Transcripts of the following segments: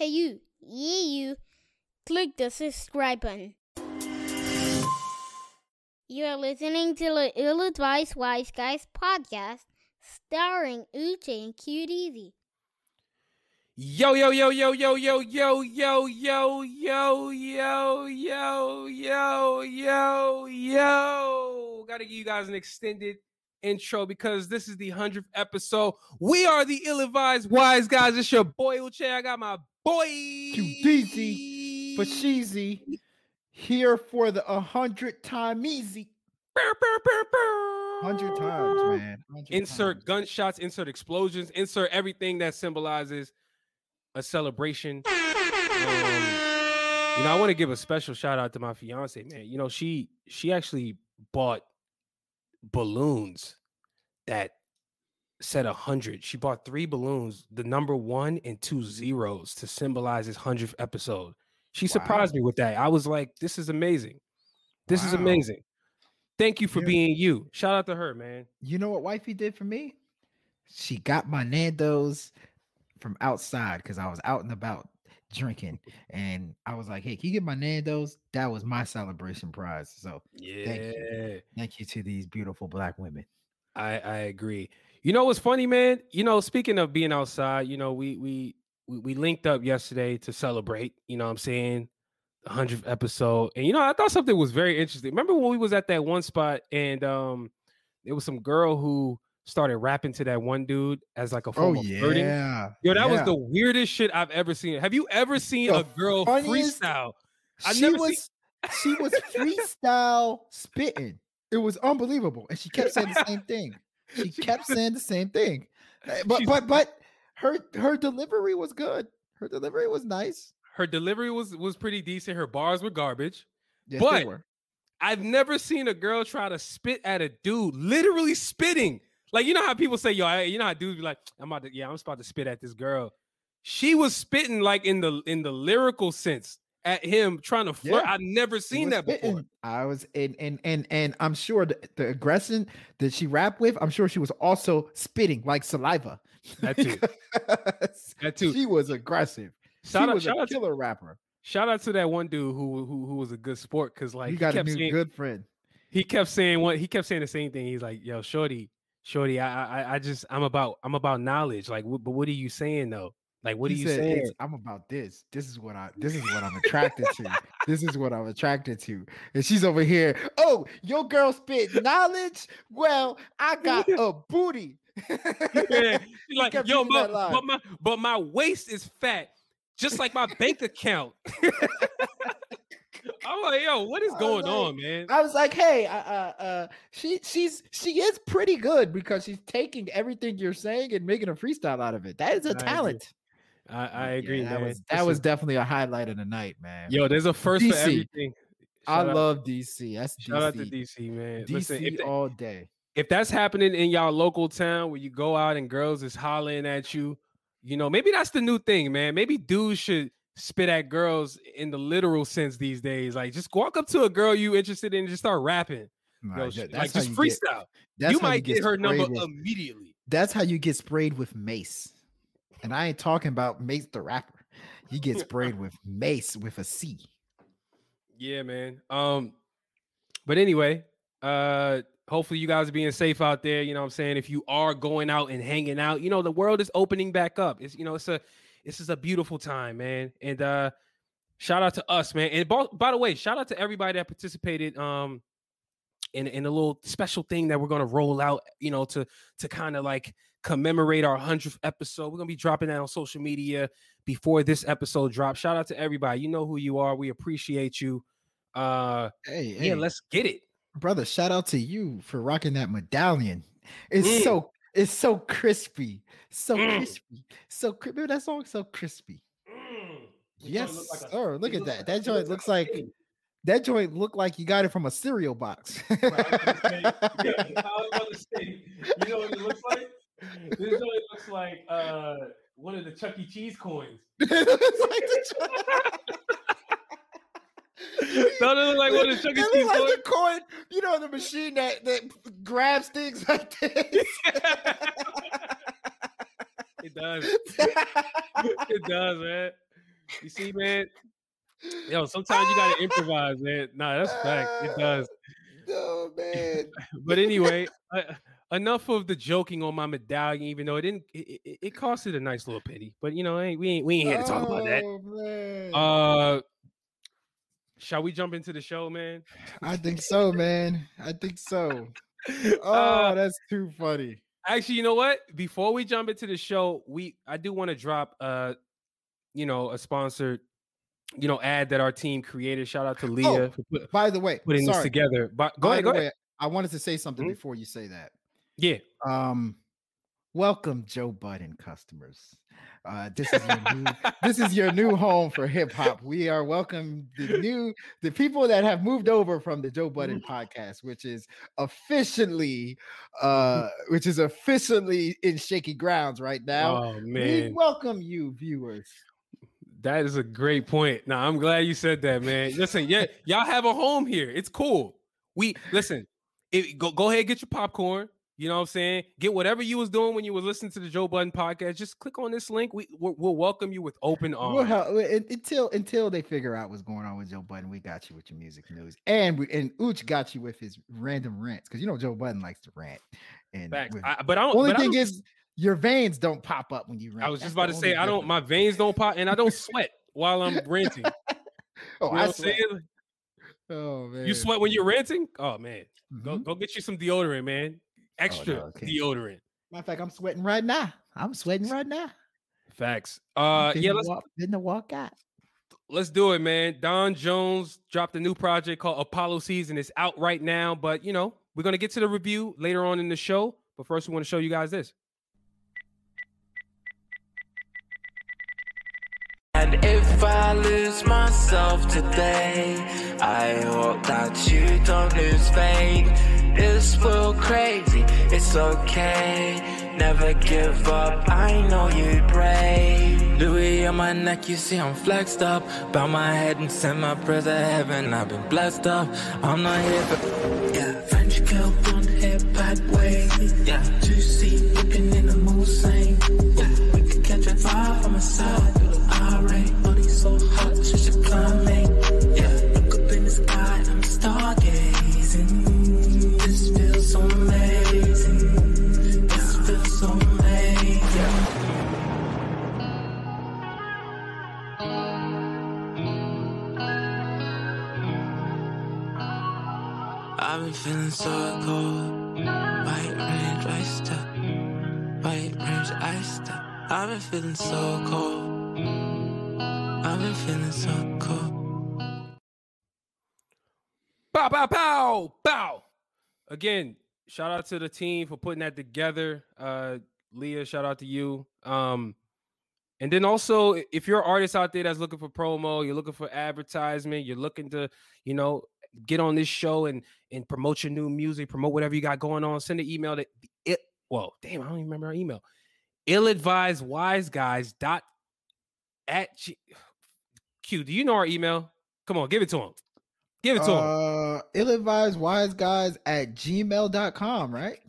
Hey you, yeah you, click the subscribe button. You are listening to the Ill Advised Wise Guys podcast, starring Uche and QDeezy. Yo, yo, yo, yo, yo, yo, yo, yo, yo, yo, yo, yo, yo, yo, yo. Gotta give you guys an extended intro because this is the 100th episode. We are the ill advised wise guys. It's your boy Uche. I got my boy QDeezy for Sheezy here for the a hundred time easy. Hundred times, man. 100 Insert times. gunshots, insert explosions, insert everything that symbolizes a celebration. Um, you know, I want to give a special shout out to my fiance, man. You know, she she actually bought balloons that said a hundred. She bought three balloons, the number one and two zeros to symbolize his hundredth episode. She surprised me with that. I was like, this is amazing. This is amazing. Thank you for Yeah. being you. Shout out to her, man. You know what wifey did for me? She got my Nando's from outside because I was out and about drinking, and I was like, "Hey, can you get my Nando's?" That was my celebration prize. So Yeah. Thank you. thank you to these beautiful black women. I I agree. You know what's funny, man? You know, speaking of being outside, you know, we we we, we linked up yesterday to celebrate. You know, what I'm saying the hundredth episode, and you know, I thought something was very interesting. Remember when we was at that one spot, and um, there was some girl who started rapping to that one dude as like a form Oh of flirting. yeah, Yo, that was the weirdest shit I've ever seen. Have you ever seen The a girl funniest- freestyle? I've she never seen- was she was freestyle spitting. It was unbelievable, and she kept saying the same thing. She kept saying the same thing, Uh, but She's- but but her her delivery was good. Her delivery was nice. Her delivery was was pretty decent. Her bars were garbage. Yes, But- were. I've never seen a girl try to spit at a dude, literally spitting. Like you know how people say, "Yo, I, you know how dudes be like, I'm about to, yeah, I'm just about to spit at this girl." She was spitting like in the in the lyrical sense at him, trying to flirt. Yeah. I've never seen that before. I was and and and and I'm sure the, the aggression that she rapped with, I'm sure she was also spitting like saliva. That too. That too. She was aggressive. Shout she out, was shout a out, to, killer rapper. shout out to that one dude who who who was a good sport because like you he got a new saying good friend. he kept saying what he kept saying the same thing. He's like, "Yo, shorty, shorty, I I I just I'm about I'm about knowledge. Like, but what are you saying though? Like, what are you said, saying? I'm about this. This is what I. This is what I'm attracted to. This is what I'm attracted to." And she's over here. Oh, your girl spit knowledge. Well, I got a booty. yeah. Like, yo, my, but my but my waist is fat, just like my bank account. I'm like, yo, what is going like, on, man? I was like, "Hey, uh, uh, uh, she she's she is pretty good because she's taking everything you're saying and making a freestyle out of it. That is a talent." I, I Yeah, agree, that man. was that was definitely a highlight of the night, man. yo, there's a first for DC. everything. I out- love DC. That's shout out to DC. DC, man. DC Listen, if, all day. if that's happening in y'all local town where you go out and girls is hollering at you, you know, maybe that's the new thing, man. Maybe dudes should spit at girls in the literal sense these days. Like, just walk up to a girl you interested in and just start rapping. Nah, Yo, that- sh- like, just you get- freestyle. that's you might get, her number with- immediately. That's how you get sprayed with mace. And I ain't talking about Mase the rapper. He gets sprayed with mace with a C. Yeah, man. Um, but anyway, uh, hopefully you guys are being safe out there. You know what I'm saying? If you are going out and hanging out, you know, the world is opening back up. It's you know, it's a this is a beautiful time, man. And uh shout out to us, man. And by, by the way, shout out to everybody that participated um in, in a little special thing that we're gonna roll out, you know, to to kind of like commemorate our hundredth episode. We're gonna be dropping that on social media before this episode drops. Shout out to everybody. You know who you are. We appreciate you. Uh Hey, yeah, let's get it. brother, shout out to you for rocking that medallion. It's Mm. so it's so crispy. So Mm. crispy. So cri- remember that song so crispy. Mm. Yes, sir. Look at that. That joint looks like that joint looked like you got it from a cereal box. I was about to say, you know what it looks like? This joint looks like uh one of the Chuck E. Cheese coins. Like the Don't it look like one of the Chuck E. It Cheese like the coin, you know, the machine that that grabs things like this. it does. It does, man. You see, man. Yo, sometimes you gotta improvise, man. Nah, that's fact. It does. No man. But anyway, uh, enough of the joking on my medallion. Even though it didn't, it, it, it costed a nice little penny. But you know, ain't, we ain't we ain't here to talk about that. Oh. Uh, shall we jump into the show, man? I think so, man. I think so. Oh, Uh, that's too funny. Actually, you know what? Before we jump into the show, we I do want to drop uh, you know, a sponsored, you know, ad that our team created. Shout out to Leah for put, By the way, putting this together. But go By ahead, go ahead. I wanted to say something Mhm. before you say that. Yeah. Um, welcome, Joe Budden customers. Uh, this is your new, this is your new home for hip hop. We are welcome the new the people that have moved over from the Joe Budden podcast, which is officially uh which is officially in shaky grounds right now. oh we man, welcome you, viewers. that is a great point. Now I'm glad you said that, man. Listen, yeah, y'all have a home here. It's cool. We listen. It, go go ahead, get your popcorn. You know what I'm saying? Get whatever you was doing when you was listening to the Joe Budden podcast. Just click on this link. We we'll, we'll welcome you with open arms. We'll help, until until they figure out what's going on with Joe Budden. We got you with your music news, and we and Ooch got you with his random rants because you know Joe Budden likes to rant. And with- I, but I don't. only but thing don't- is your veins don't pop up when you rant. I was That's just about to say only I don't. My veins don't pop, and I don't sweat while I'm ranting. You Oh, know I what I'm sweat. saying? Oh man, You sweat when you're ranting? Oh man, go Mhm. go get you some deodorant, man. Extra no, deodorant. Matter of fact, I'm sweating right now. I'm sweating right now. Facts. I'm Uh, yeah, let's walk, fitting to walk out. let's do it, man. Don Jones dropped a new project called Apollo Season. It's out right now, but you know we're gonna get to the review later on in the show. But first, we want to show you guys this. And if I lose myself today, I hope that you don't lose faith. This will crazy, it's okay. Never give up, I know you're brave. Louis on my neck, you see I'm flexed up. Bow my head and send my prayers to heaven. I've been blessed up. I'm not here for yeah. French girl, blonde hair, bad way. Yeah, juicy, looking in the mood, same. Yeah, we could catch a vibe from a side. Alright, body so hot, she should. Yeah, look up in the sky, I'm stargazing. I've been feeling so cold. White range iced up. White range iced up. I've been feeling so cold. I've been feeling so cold. Bow, bow, bow, bow. Again, shout out to the team for putting that together. Uh, Leah, shout out to you. Um, and then also, if you're an artist out there that's looking for promo, you're looking for advertisement, you're looking to, you know, get on this show and and promote your new music, promote whatever you got going on, send an email to it. Whoa, damn, I don't even remember our email. Ill-advised wise guys dot at G- Q. Do you know our email? Come on, give it to him. Give it to him. Uh, ill-advised wise guys at gmail.com, right?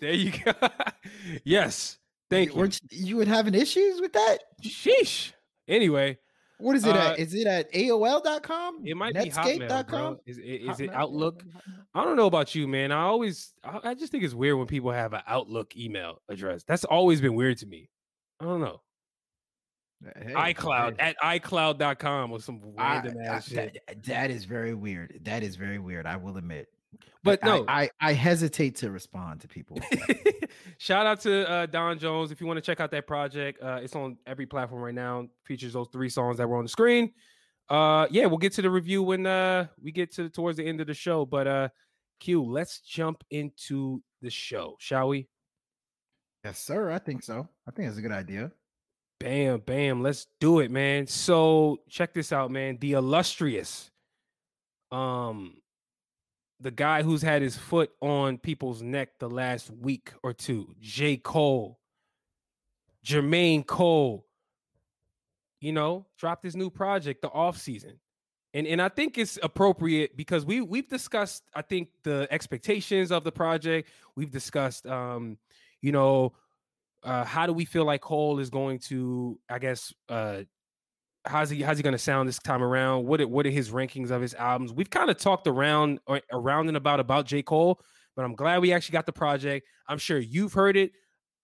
There you go. yes. Thank you. You, you would having issues with that? Sheesh. Anyway, What is it Uh, at? Is it at AOL.com? it might be Hotmail? Is, it- is it Outlook? I don't know about you, man. I always, I, I just think it's weird when people have an Outlook email address. That's always been weird to me. I don't know. Hey, iCloud hey. at iCloud.com or some random I- ass shit. that- that is very weird. That is very weird. I will admit. But I- no, I, I, I hesitate to respond to people. Shout out to uh, Don Jones. If you want to check out that project, uh, it's on every platform right now. Features those three songs that were on the screen. Uh, yeah, we'll get to the review when uh, we get to towards the end of the show. But uh, Q, let's jump into the show, shall we? yes, sir. I think so. I think it's a good idea. Bam, bam. Let's do it, man. So check this out, man. The illustrious, um, the guy who's had his foot on people's neck the last week or two, J. Cole, Jermaine Cole, you know, dropped his new project, the off season. And and I think it's appropriate because we we've discussed, I think, the expectations of the project. We've discussed um, you know, uh, how do we feel like Cole is going to, I guess, uh, how's he how's he going to sound this time around? What are, what are his rankings of his albums? We've kind of talked around or around and about about J Cole, but I'm glad we actually got the project. I'm sure you've heard it.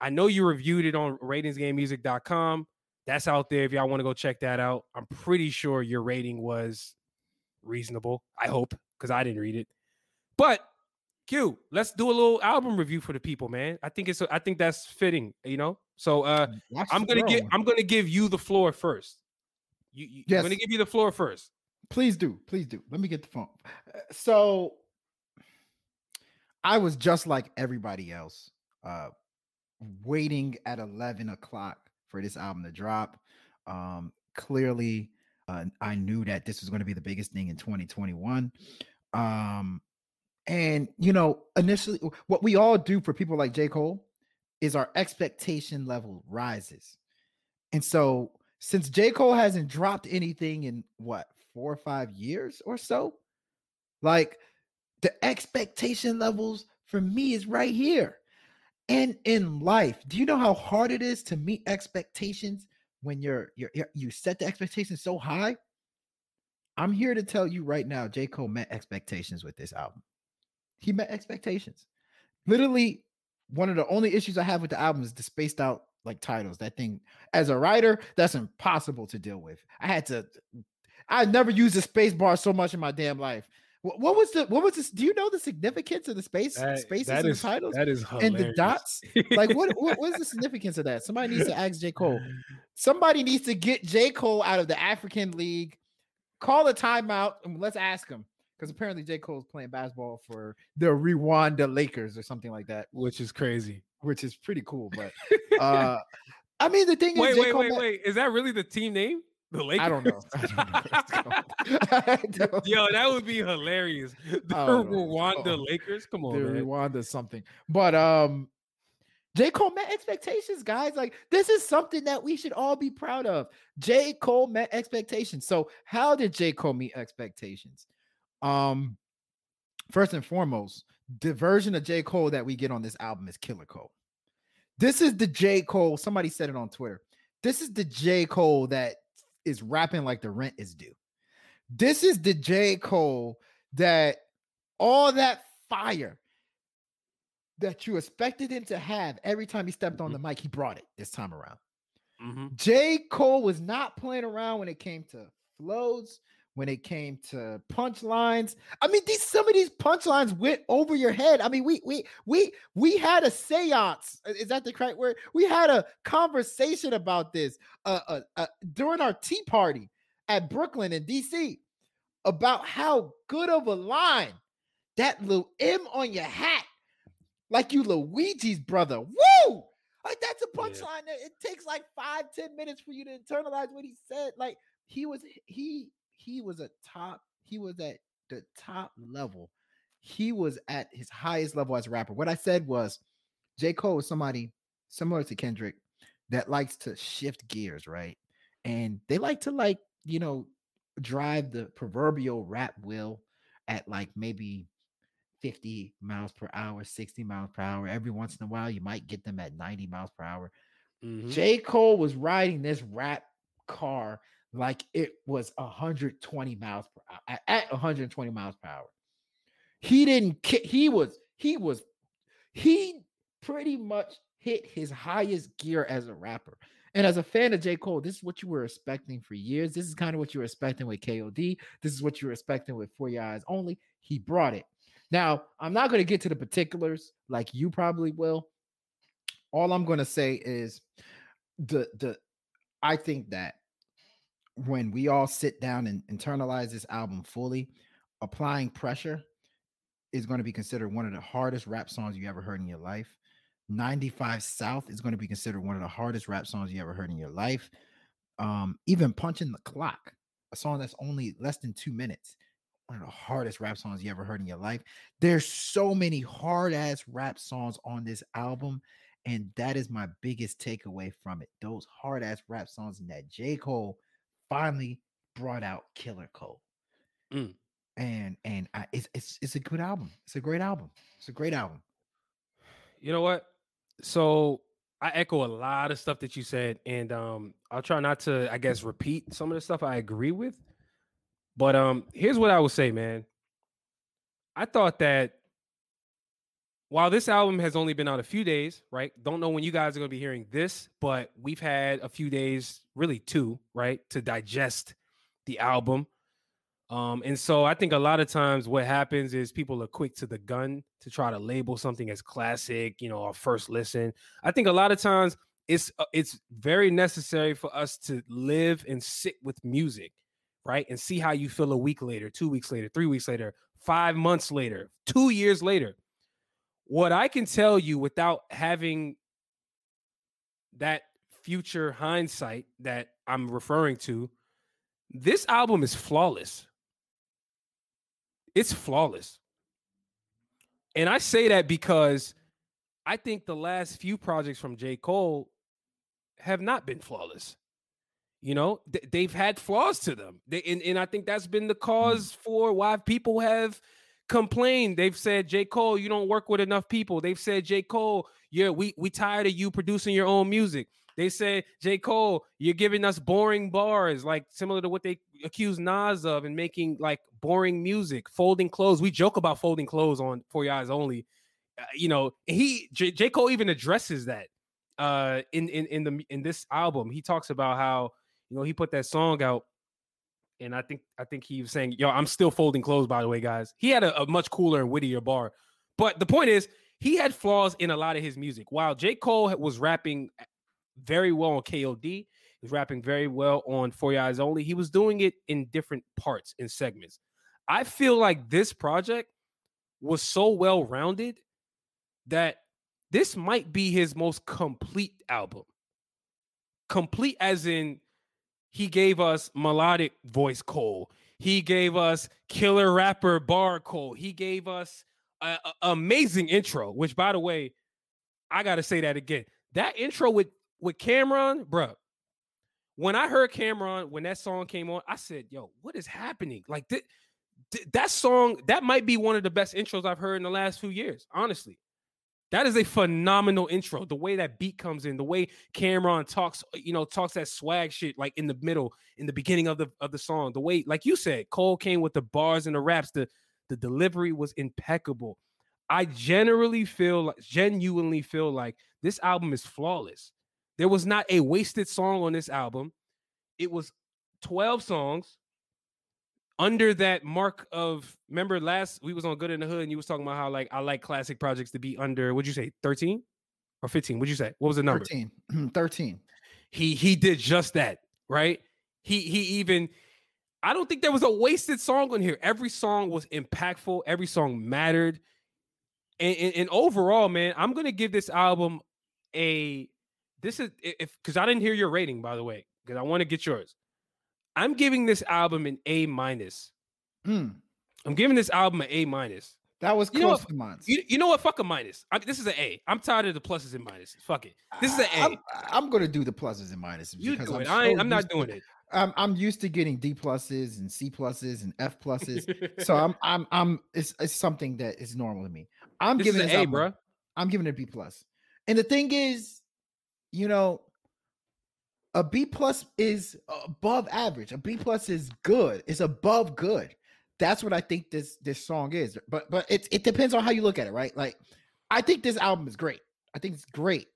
I know you reviewed it on ratingsgamemusic.com. That's out there if y'all want to go check that out. I'm pretty sure your rating was reasonable. I hope because I didn't read it. But Q, let's do a little album review for the people, man. I think it's I think that's fitting, you know. So uh I'm gonna get. I'm gonna give you the floor first. You, you I'm Yes. gonna give you the floor first. Please do. Please do. Let me get the phone. Uh, So I was just like everybody else, uh, waiting at 11 o'clock for this album to drop. Um, clearly, uh, I knew that this was going to be the biggest thing in 2021. Um, and, you know, initially, what we all do for people like J. Cole is our expectation level rises. And so, since J. Cole hasn't dropped anything in what four or five years or so, like the expectation levels for me is right here. And in life, do you know how hard it is to meet expectations when you're, you're, you're you set the expectations so high? I'm here to tell you right now, J. Cole met expectations with this album. He met expectations. Literally, one of the only issues I have with the album is the spaced out like titles. That thing, as a writer, that's impossible to deal with. I had to. I never used a space bar so much in my damn life. What, what was the? What was this? Do you know the significance of the space That- spaces that is- the titles That is and the dots? Like, what, what? Is the significance of that? Somebody needs to ask J Cole. Somebody needs to get J Cole out of the African League. Call a timeout and let's ask him because apparently J Cole is playing basketball for the Rwanda Lakers or something like that, which is crazy. Which is pretty cool. But uh I mean, the thing is, Wait, J. wait, wait, met- wait. Is that really the team name? The Lakers? I don't know. I don't know what's going on. I don't- Yo, that would be hilarious. The. Rwanda Oh. Lakers. Come on, the man. Rwanda something. But um J. Cole met expectations, guys. Like this is something that we should all be proud of. J. Cole met expectations. So how did J. Cole meet expectations? Um first and foremost, the version of J. Cole that we get on this album is Killer Cole. This is the J. Cole. Somebody said it on Twitter. This is the J. Cole that is rapping like the rent is due. This is the J. Cole that all that fire that you expected him to have every time he stepped on the mic, he brought it this time around. Mhm. J. Cole was not playing around when it came to flows, when it came to punchlines. I mean, these some of these punchlines went over your head. I mean, we we we we had a séance. Is that the correct word? We had a conversation about this uh, uh, uh during our tea party at Brooklyn in DC about how good of a line that little M on your hat, like you Luigi's brother. Woo! Like that's a Yeah. punchline that it takes like five, ten minutes for you to internalize what he said. Like he was he he was a top, he was at the top level. He was at his highest level as a rapper. What I said was J. Cole is somebody similar to Kendrick that likes to shift gears, right? And they like to like, you know, drive the proverbial rap wheel at like maybe 50 miles per hour, 60 miles per hour. Every once in a while, you might get them at 90 miles per hour. Mhm. J. Cole was riding this rap car like it was 120 miles per hour at- at 120 miles per hour. He didn't he was he was he pretty much hit his highest gear as a rapper. And as a fan of J. Cole, this is what you were expecting for years. This is kind of what you were expecting with KOD. This is what you were expecting with For Your Eyes Only. He brought it. Now, I'm not going to get to the particulars like you probably will. All I'm going to say is the the I think that when we all sit down and internalize this album fully, applying pressure is going to be considered one of the hardest rap songs you ever heard in your life. 95 South is going to be considered one of the hardest rap songs you ever heard in your life. Um, even Punching the Clock, a song that's only less than two minutes, one of the hardest rap songs you ever heard in your life. There's so many hard ass rap songs on this album, and that is my biggest takeaway from it. Those hard ass rap songs, and that J. Cole finally brought out Killer Cole. Mm. And and I, it's it's it's a good album. It's a great album. It's a great album. You know what? So I echo a lot of stuff that you said, and um, I'll try not to, I guess, repeat some of the stuff I agree with. But um, here's what I would say, man. I thought that while this album has only been out a few days, right? Don't know when you guys are going to be hearing this, but we've had a few days, really two, right, to digest the album. Um, and so I think a lot of times what happens is people are quick to the gun to try to label something as classic, you know, our first listen. I think a lot of times it's uh, it's very necessary for us to live and sit with music, right? And see how you feel a week later, two weeks later, three weeks later, five months later, two years later. What I can tell you without having that future hindsight that I'm referring to, this album is flawless. It's flawless. And I say that because I think the last few projects from J. Cole have not been flawless. You know, th- they've had flaws to them. They, and, and I think that's been the mm. cause for why people have complained. They've said, J. Cole, you don't work with enough people. They've said, J. Cole, yeah, we we tired of you producing your own music. They said, J. Cole, you're giving us boring bars, like similar to what they accuse Nas of and making like boring music, folding clothes. We joke about folding clothes on For Your Eyes Only. Uh, you know, he J, J. Cole even addresses that uh in in in the in this album. He talks about how you know he put that song out and I think I think he was saying, "Yo, I'm still folding clothes." By the way, guys, he had a, a, much cooler and wittier bar, but the point is, he had flaws in a lot of his music. While J. Cole was rapping eh, very well on KOD, he was rapping very well on For Your Eyes Only. He was doing it in different parts in segments. I feel like this project was so well rounded that this might be his most complete album. Complete as in he gave us melodic voice Cole. He gave us killer rapper bar Cole. He gave us an amazing intro, which by the way, I gotta say that again. That intro with with Cam'ron, bro. When I heard Cam'ron, when that song came on, I said, "Yo, what is happening?" Like th- th- that song, that might be one of the best intros I've heard in the last few years. Honestly, that is a phenomenal intro. The way that beat comes in, the way Cam'ron talks, you know, talks that swag shit like in the middle, in the beginning of the of the song. The way, like you said, Cole came with the bars and the raps. The the delivery was impeccable. I generally feel like genuinely feel like this album is flawless. There was not a wasted song on this album. It was 12 songs under that mark of remember last we was on good in the hood and you was talking about how like i like classic projects to be under what'd you say 13 or 15 what'd you say? What was the number? 13 13 he he did just that right? He he even i don't think there was a wasted song on here. Every song was impactful. Every song mattered. And, and, and overall man i'm gonna give this album a this is if because i didn't hear your rating by the way because i want to get yours I'm giving this album an A minus. Mm. I'm giving this album an A minus. That was You know close what? to mine. You, you know what? Fuck a minus. I, this is an A. I'm tired of the pluses and minuses. Fuck it. This is an A. I'm, I'm gonna do the pluses and minuses. you because do I'm it. I so I'm not used to- doing it. I'm I'm used to getting D pluses and C pluses and F pluses. so I'm I'm I'm it's, it's something that is normal to me. I'm this is giving an A, album- bro. I'm giving it a B plus. And the thing is, you know, a B plus is above average. A B plus is good. It's above good. That's what I think this this song is. But but it it depends on how you look at it, right? Like I think this album is great. I think it's great,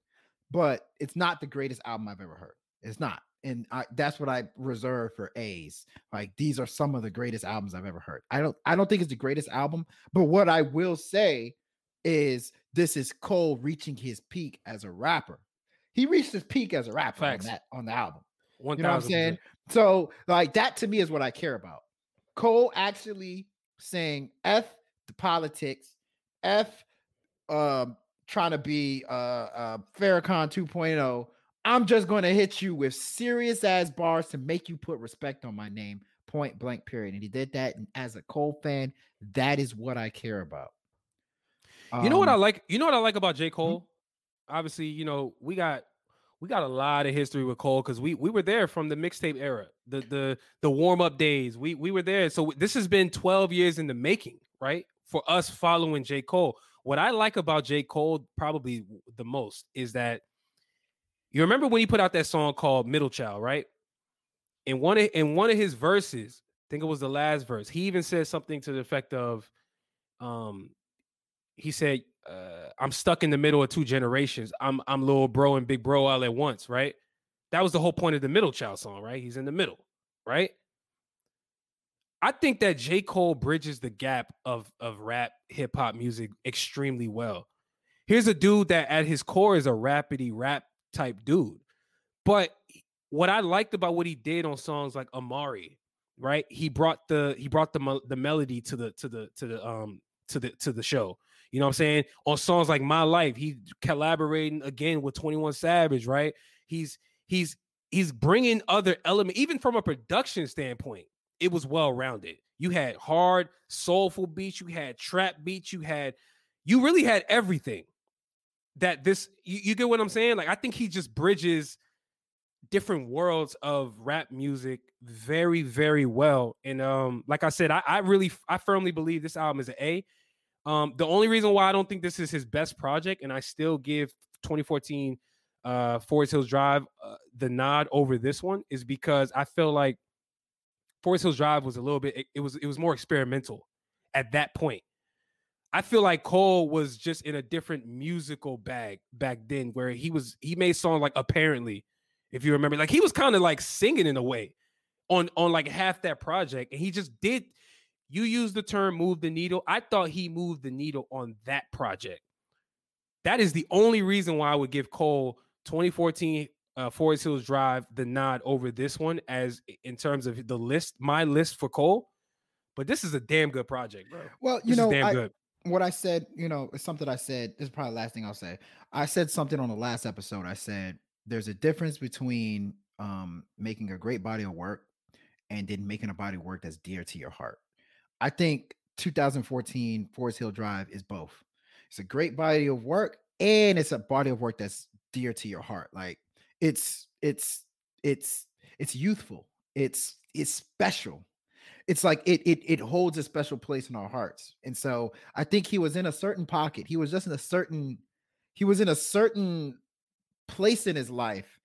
but it's not the greatest album I've ever heard. It's not. And I, that's what I reserve for A's. Like these are some of the greatest albums I've ever heard. I don't I don't think it's the greatest album, but what I will say is this is Cole reaching his peak as a rapper. He reached his peak as a rapper Facts. on that on the album. One You know what I'm saying? So like that to me is what I care about. Cole actually saying F the politics, F um trying to be uh uh Farrakhan 2.0. I'm just going to hit you with serious ass bars to make you put respect on my name. Point blank period. And he did that. And as a Cole fan, that is what I care about. You know what I Um, like? You know what I like about J. Cole? Obviously, you know, we got we got a lot of history with Cole because we we were there from the mixtape era, the the the warm-up days. We we were there. So this has been 12 years in the making, right? For us following J. Cole. What I like about J. Cole probably the most is that You remember when he put out that song called Middle Child, right? In one of in one of his verses, I think it was the last verse, he even said something to the effect of um he said, uh, I'm stuck in the middle of two generations. I'm I'm little bro and big bro all at once, right? That was the whole point of the middle child song, right? He's in the middle, right? I think that J. Cole bridges the gap of of rap hip hop music extremely well. Here's a dude that at his core is a rapidy rap type dude. But what I liked about what he did on songs like Amari, right? He brought the he brought the the melody to the to the to the um to the to the show. You know what I'm saying? On songs like My Life, he collaborating again with 21 Savage, right? He's he's he's bringing other element even from a production standpoint it was well rounded. You had hard, soulful beats, you had trap beats, you had, you really had everything that this, you, you get what I'm saying? Like, I think he just bridges different worlds of rap music very, very well. And um, like I said, I, I really, I firmly believe this album is an A. Um, the only reason why I don't think this is his best project, and I still give 2014 uh Forest Hills Drive uh, the nod over this one, is because I feel like Forest Hills Drive was a little bit. It, it was it was more experimental at that point. I feel like Cole was just in a different musical bag back then, where he was he made songs like apparently, if you remember, like he was kind of like singing in a way on on like half that project, and he just did. You use the term "move the needle." I thought he moved the needle on that project. That is the only reason why I would give Cole 2014 uh, Forest Hills Drive the nod over this one as in terms of the list, my list for Cole. But this is a damn good project, bro. Well, you this know, damn I, good. what I said, you know, it's something I said. This is probably the last thing I'll say. I said something on the last episode. I said there's a difference between um, making a great body of work and then making a body of work that's dear to your heart. I think 2014 Forest Hill Drive is both. It's a great body of work and it's a body of work that's dear to your heart. Like it's it's it's it's youthful it's it's special it's like it it it holds a special place in our hearts and so i think he was in a certain pocket he was just in a certain he was in a certain place in his life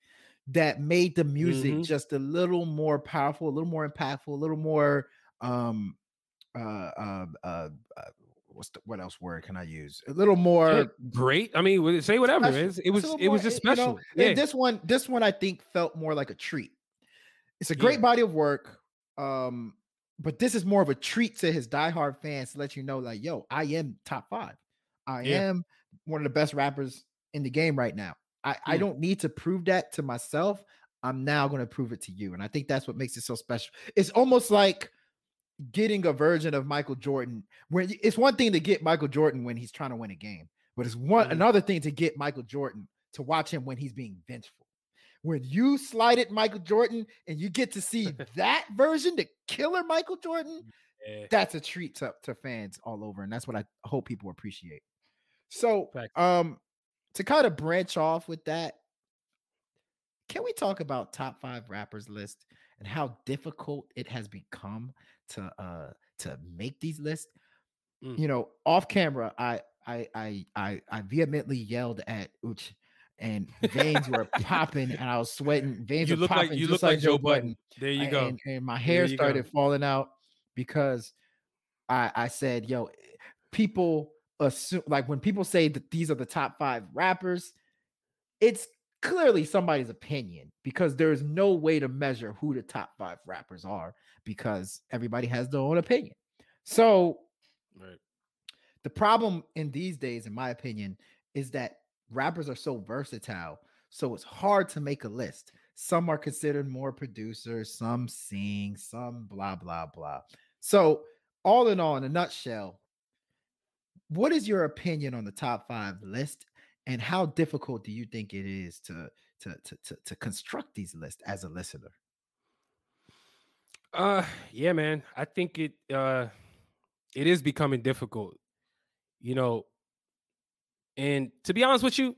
that made the music Mhm. just a little more powerful a little more impactful a little more um uh uh uh, uh what's the, what else word can i use a little more Yeah, great. I mean, say whatever. special. It was a little it was just you know, special. and yeah. this one, this one, I think felt more like a treat. It's a great Yeah. body of work, um, but this is more of a treat to his diehard fans to let you know, like, yo, I am top five. I am one of the best rappers in the game right now. I, I Mm. don't need to prove that to myself. I'm now going to prove it to you, and I think that's what makes it so special. It's almost like getting a version of Michael Jordan. When it's one thing to get Michael Jordan when he's trying to win a game, but it's one Mhm. another thing to get Michael Jordan to watch him when he's being vengeful. When you slighted Michael Jordan and you get to see that version, the killer Michael Jordan, Yeah. that's a treat to, to fans all over, and that's what I hope people appreciate. So, um, to kind of branch off with that, can we talk about top five rappers list and how difficult it has become to uh to make these lists? Mm. You know, off camera, I I I I I vehemently yelled at Uch and veins were popping and I was sweating. Veins You were look like popping you look like Joe Budden. There you go. And, and my hair you go. started falling out because I I said, yo, people assume like when people say that these are the top five rappers, it's clearly somebody's opinion because there's no way to measure who the top five rappers are because everybody has their own opinion. So Right. the problem in these days, in my opinion, is that rappers are so versatile. So it's hard to make a list. Some are considered more producers, some sing, some blah, blah, blah. So, all in all, in a nutshell, what is your opinion on the top five list? And how difficult do you think it is to to to to, to construct these lists as a listener? Uh yeah, man. I think it uh it is becoming difficult. You know, and to be honest with you,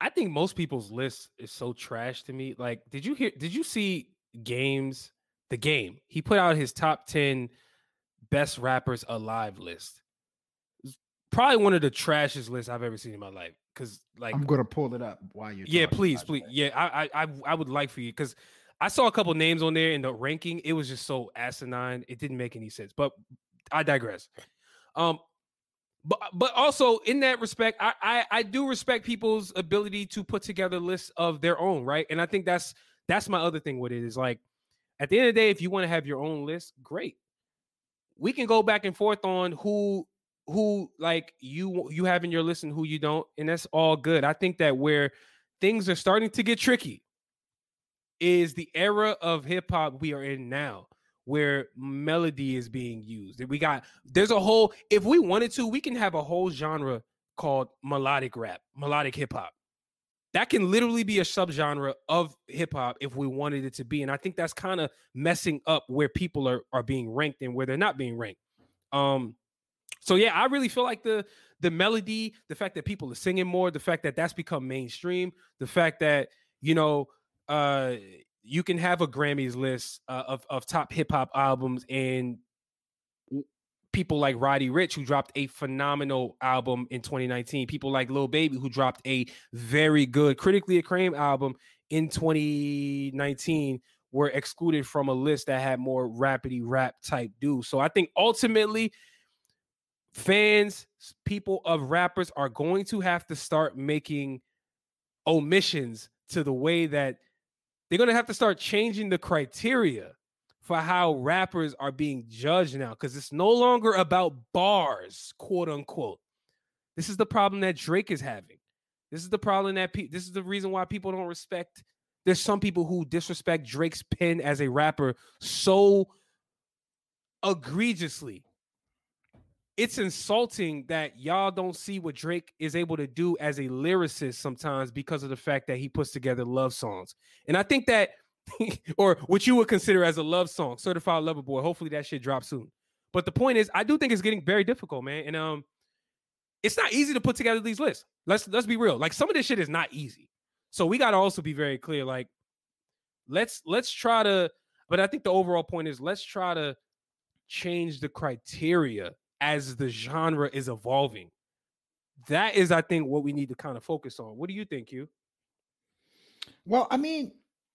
I think most people's list is so trash to me. Like, did you hear did you see games the game? He put out his top 10 best rappers alive list. Probably one of the trashiest lists I've ever seen in my life. because like I'm gonna pull it up while you're. yeah, talking, please, please, yeah, I I I, I would like for you because I saw a couple names on there in the ranking. It was just so asinine. It didn't make any sense. But I digress. Um, but but also in that respect, I I, I do respect people's ability to put together lists of their own, right? And I think that's that's my other thing with it is like at the end of the day, if you want to have your own list, great. We can go back and forth on who who like you you have in your list and who you don't, and that's all good. I think that where things are starting to get tricky is the era of hip hop we are in now where melody is being used. We got there's a whole if we wanted to, we can have a whole genre called melodic rap, melodic hip hop. That can literally be a subgenre of hip hop if we wanted it to be. And I think that's kind of messing up where people are are being ranked and where they're not being ranked. Um so yeah, I really feel like the the melody, the fact that people are singing more, the fact that that's become mainstream, the fact that you know uh you can have a Grammys list uh, of of top hip hop albums and people like Roddy Ricch who dropped a phenomenal album in 2019, people like Lil Baby who dropped a very good critically acclaimed album in 2019 were excluded from a list that had more rapidy rap type dudes. So I think ultimately fans, people of rappers are going to have to start making omissions to the way that they're going to have to start changing the criteria for how rappers are being judged now because it's no longer about bars, quote unquote. This is the problem that Drake is having. This is the problem that pe- this is the reason why people don't respect. There's some people who disrespect Drake's pen as a rapper so egregiously. It's insulting that y'all don't see what Drake is able to do as a lyricist sometimes because of the fact that he puts together love songs. And I think that, or what you would consider as a love song, Certified Lover Boy. Hopefully that shit drops soon. But the point is, I do think it's getting very difficult, man. And um, it's not easy to put together these lists. Let's let's be real. Like some of this shit is not easy. So we got to also be very clear. Like, let's let's try to. But I think the overall point is let's try to change the criteria as the genre is evolving. That is, I think, what we need to kind of focus on. What do you think, you? Well, I mean,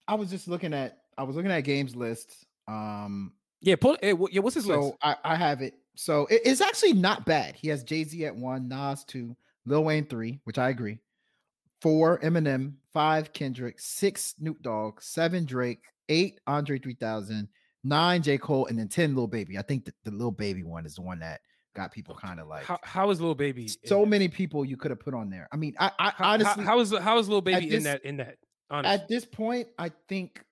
I was just looking at I was looking at games list. Um, Yeah, pull. Hey, what, yeah, what's his so list? I, I have it. So it- it's actually not bad. He has Jay Z at one, Nas two, Lil Wayne three, which I agree. Four Eminem, five Kendrick, six Snoop Dogg, seven Drake, eight Andre three thousand, nine J Cole, and then ten Lil Baby. I think the, the Lil Baby one is the one that got people kind of like How, how is Lil Baby? so many people you could have put on there. I mean, I, I How, how- honestly how is how is Lil Baby in that in that? Honestly, at this point, I think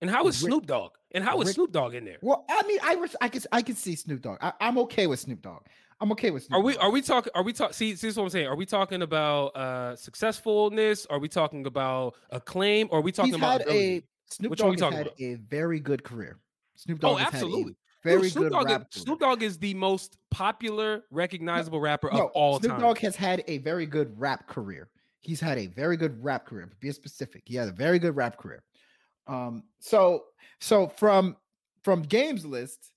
and how is Rick- Snoop Dogg? And how is Rick- Snoop Dogg in there? Well, I mean, I res- I can I can see Snoop Dogg. I, I'm okay with Snoop Dogg. I'm okay with Snoop. Are we Dogg. are we talking are we talking see, see this is what I'm saying? Are we talking about uh successfulness? Are we talking about acclaim? Or are we talking He's about ability? a Snoop Which Dogg has had a very good career. Snoop Oh, Dogg has absolutely. Dude, very Snoop good Dogg, is, Snoop Dogg is the most popular, recognizable rapper career. of all Snoop time. Snoop Dogg has had a very good rap career. He's had a very good rap career. To be specific, he had a very good rap career. Um, so so from from games list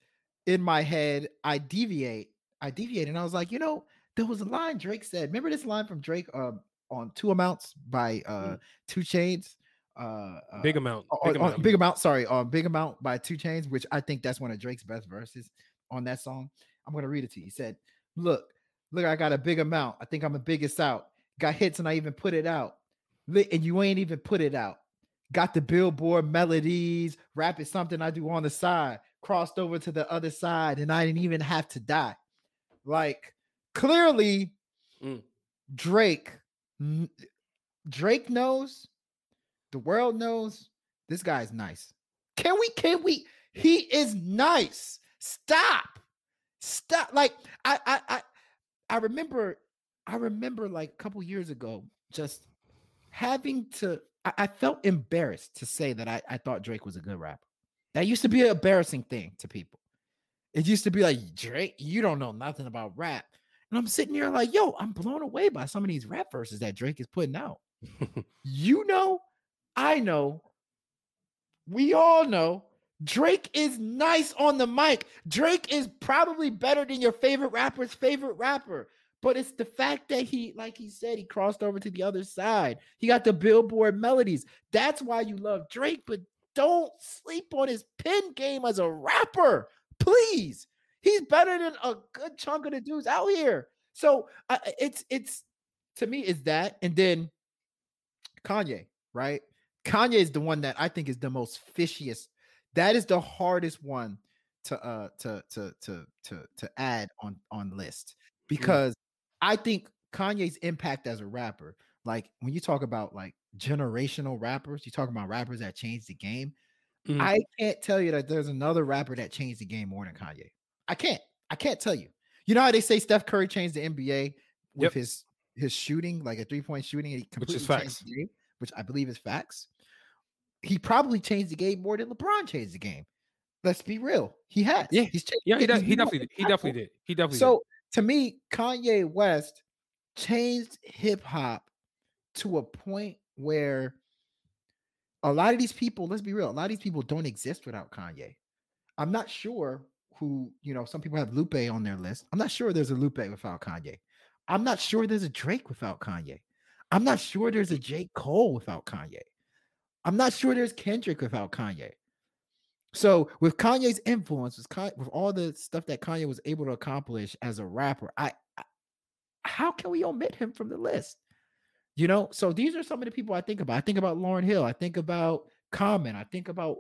in my head, I deviate, I deviate, and I was like, you know, there was a line Drake said. Remember this line from Drake uh, on Two Amounts by uh 2 Chainz? Uh, uh, Big amount. on- Big on- amount. big amount. Sorry, on big amount by 2 Chainz, which I think that's one of Drake's best verses on that song. I'm gonna read it to you. He said, "Look, look, I got a big amount. I think I'm the biggest out. Got hits and I even put it out. Lit and you ain't even put it out. Got the billboard melodies. Rap is something I do on the side. Crossed over to the other side, and I didn't even have to die. Like clearly, Mm. Drake, Drake knows, the world knows this guy's nice. Can we? Can we? He is nice. Stop. Stop. Like I, I, I, I remember. I remember like a couple years ago, just having to. I, I felt embarrassed to say that I, I thought Drake was a good rapper. That used to be an embarrassing thing to people. It used to be like Drake, you don't know nothing about rap. And I'm sitting here like, yo, I'm blown away by some of these rap verses that Drake is putting out. you know, I know, we all know Drake is nice on the mic. Drake is probably better than your favorite rapper's favorite rapper. But it's the fact that he, like he said, he crossed over to the other side. He got the Billboard melodies. That's why you love Drake, but don't sleep on his pin game as a rapper. Please. He's better than a good chunk of the dudes out here. So I, it's it's to me is that, and then Kanye, right? Kanye is the one that I think is the most fishiest. That is the hardest one to uh to to to to to add on on list because I think Kanye's impact as a rapper, like when you talk about like generational rappers, you talk about rappers that changed the game. Mhm. I can't tell you that there's another rapper that changed the game more than Kanye. I can't. I can't tell you. You know how they say Steph Curry changed the NBA with Yep. his his shooting, like a three point shooting, and he Which is facts. the game, which I believe is facts. He probably changed the game more than LeBron changed the game. Let's be real. He has. Yeah. he's changed. Yeah, he, does, he definitely did. He definitely did. He definitely So to me, Kanye West changed hip hop to a point where a lot of these people, let's be real, a lot of these people don't exist without Kanye. I'm not sure who, you know, some people have Lupe on their list. I'm not sure there's a Lupe without Kanye. I'm not sure there's a Drake without Kanye. I'm not sure there's a J. Cole without Kanye. I'm not sure there's Kendrick without Kanye. So with Kanye's influence, with, all the stuff that Kanye was able to accomplish as a rapper, I, I how can we omit him from the list? You know, so these are some of the people I think about. I think about Lauryn Hill. I think about Common. I think about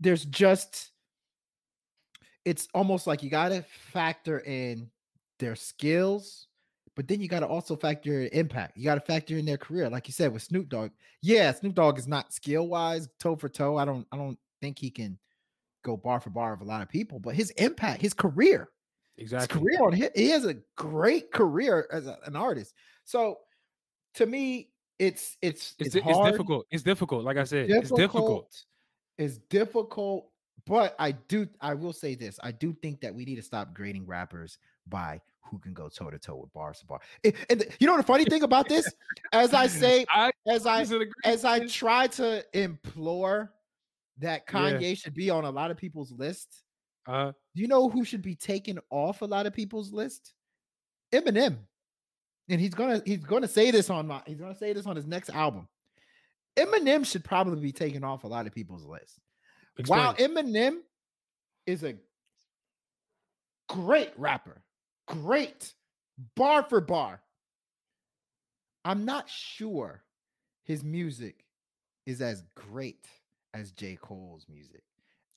there's just it's almost like you got to factor in their skills, but then you got to also factor in impact. You got to factor in their career, like you said with Snoop Dogg. Yeah, Snoop Dogg is not skill wise, toe for toe. I don't, I don't think he can go bar for bar of a lot of people, but his impact, his career, did. his Exactly. career on him, he has a great career as a- an artist. So to me, it's it's It's, it's, it's difficult. It's difficult. Like I said, it's difficult. difficult. It's difficult, but I do. I will say this: I do think that we need to stop grading rappers by who can go toe to toe with bars to bar. And, and you know the funny thing about this, as I say, I as I as I try to implore that Yeah. Kanye should be on a lot of people's list. uh, Do you know who should be taken off a lot of people's list? Eminem. And he's gonna he's gonna say this on my he's gonna say this on his next album. Eminem should probably be taken off a lot of people's list. While. Eminem is a great rapper, great bar for bar. I'm not sure his music is as great as J. Cole's music,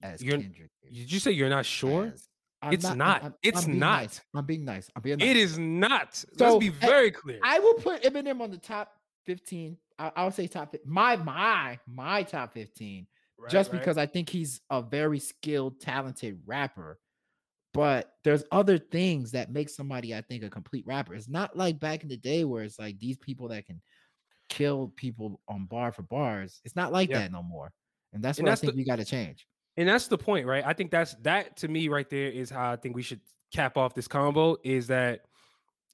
as You're- Kendrick. Did you say you're not sure? as- I'm It's I'm- not. I'm- It's I'm not. nice. I'm being nice. I'm being nice. It is not. So, Let's be eh, very clear. I will put Eminem on the top 15. I, I'll say top my my my top 15 Right, just right. because I think he's a very skilled, talented rapper. But there's other things that make somebody, I think, a complete rapper. It's not like back in the day where it's like these people that can kill people on bar for bars. It's not like Yeah. that no more. And that's And what that's I think the- we got to change. and that's the point, right? I think that's that to me right there is how I think we should cap off this combo is that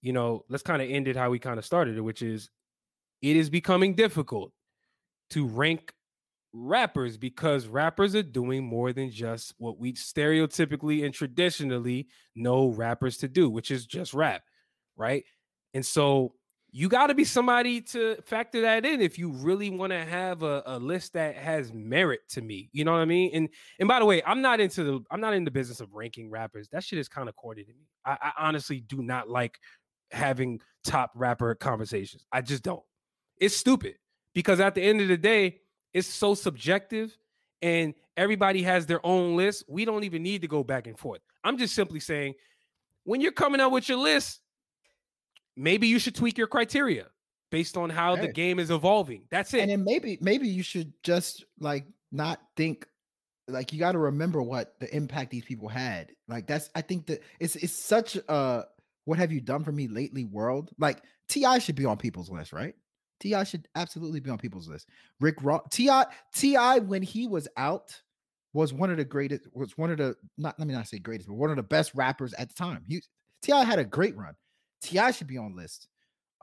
you know, let's kind of end it how we kind of started it, which is it is becoming difficult to rank rappers because rappers are doing more than just what we stereotypically and traditionally know rappers to do, which is just rap, right? And so you got to be somebody to factor that in if you really want to have a, a list that has merit to me. You know what I mean? And and by the way, I'm not into the I'm not in the business of ranking rappers. That shit is kind of corny to me. I, I honestly do not like having top rapper conversations. I just don't. It's stupid because at the end of the day, it's so subjective and everybody has their own list. We don't even need to go back and forth. I'm just simply saying when you're coming out with your list, maybe you should tweak your criteria based on how the game is evolving. That's it. And then maybe maybe you should just like not think like you got to remember what the impact these people had. Like that's I think that it's it's such a what have you done for me lately world. Like T.I. should be on people's list, right? T.I. should absolutely be on people's list. Rick Ross, T.I. T.I. when he was out was one of the greatest. Was one of the not let me not say greatest, but one of the best rappers at the time. He T.I. had a great run. T.I. should be on list.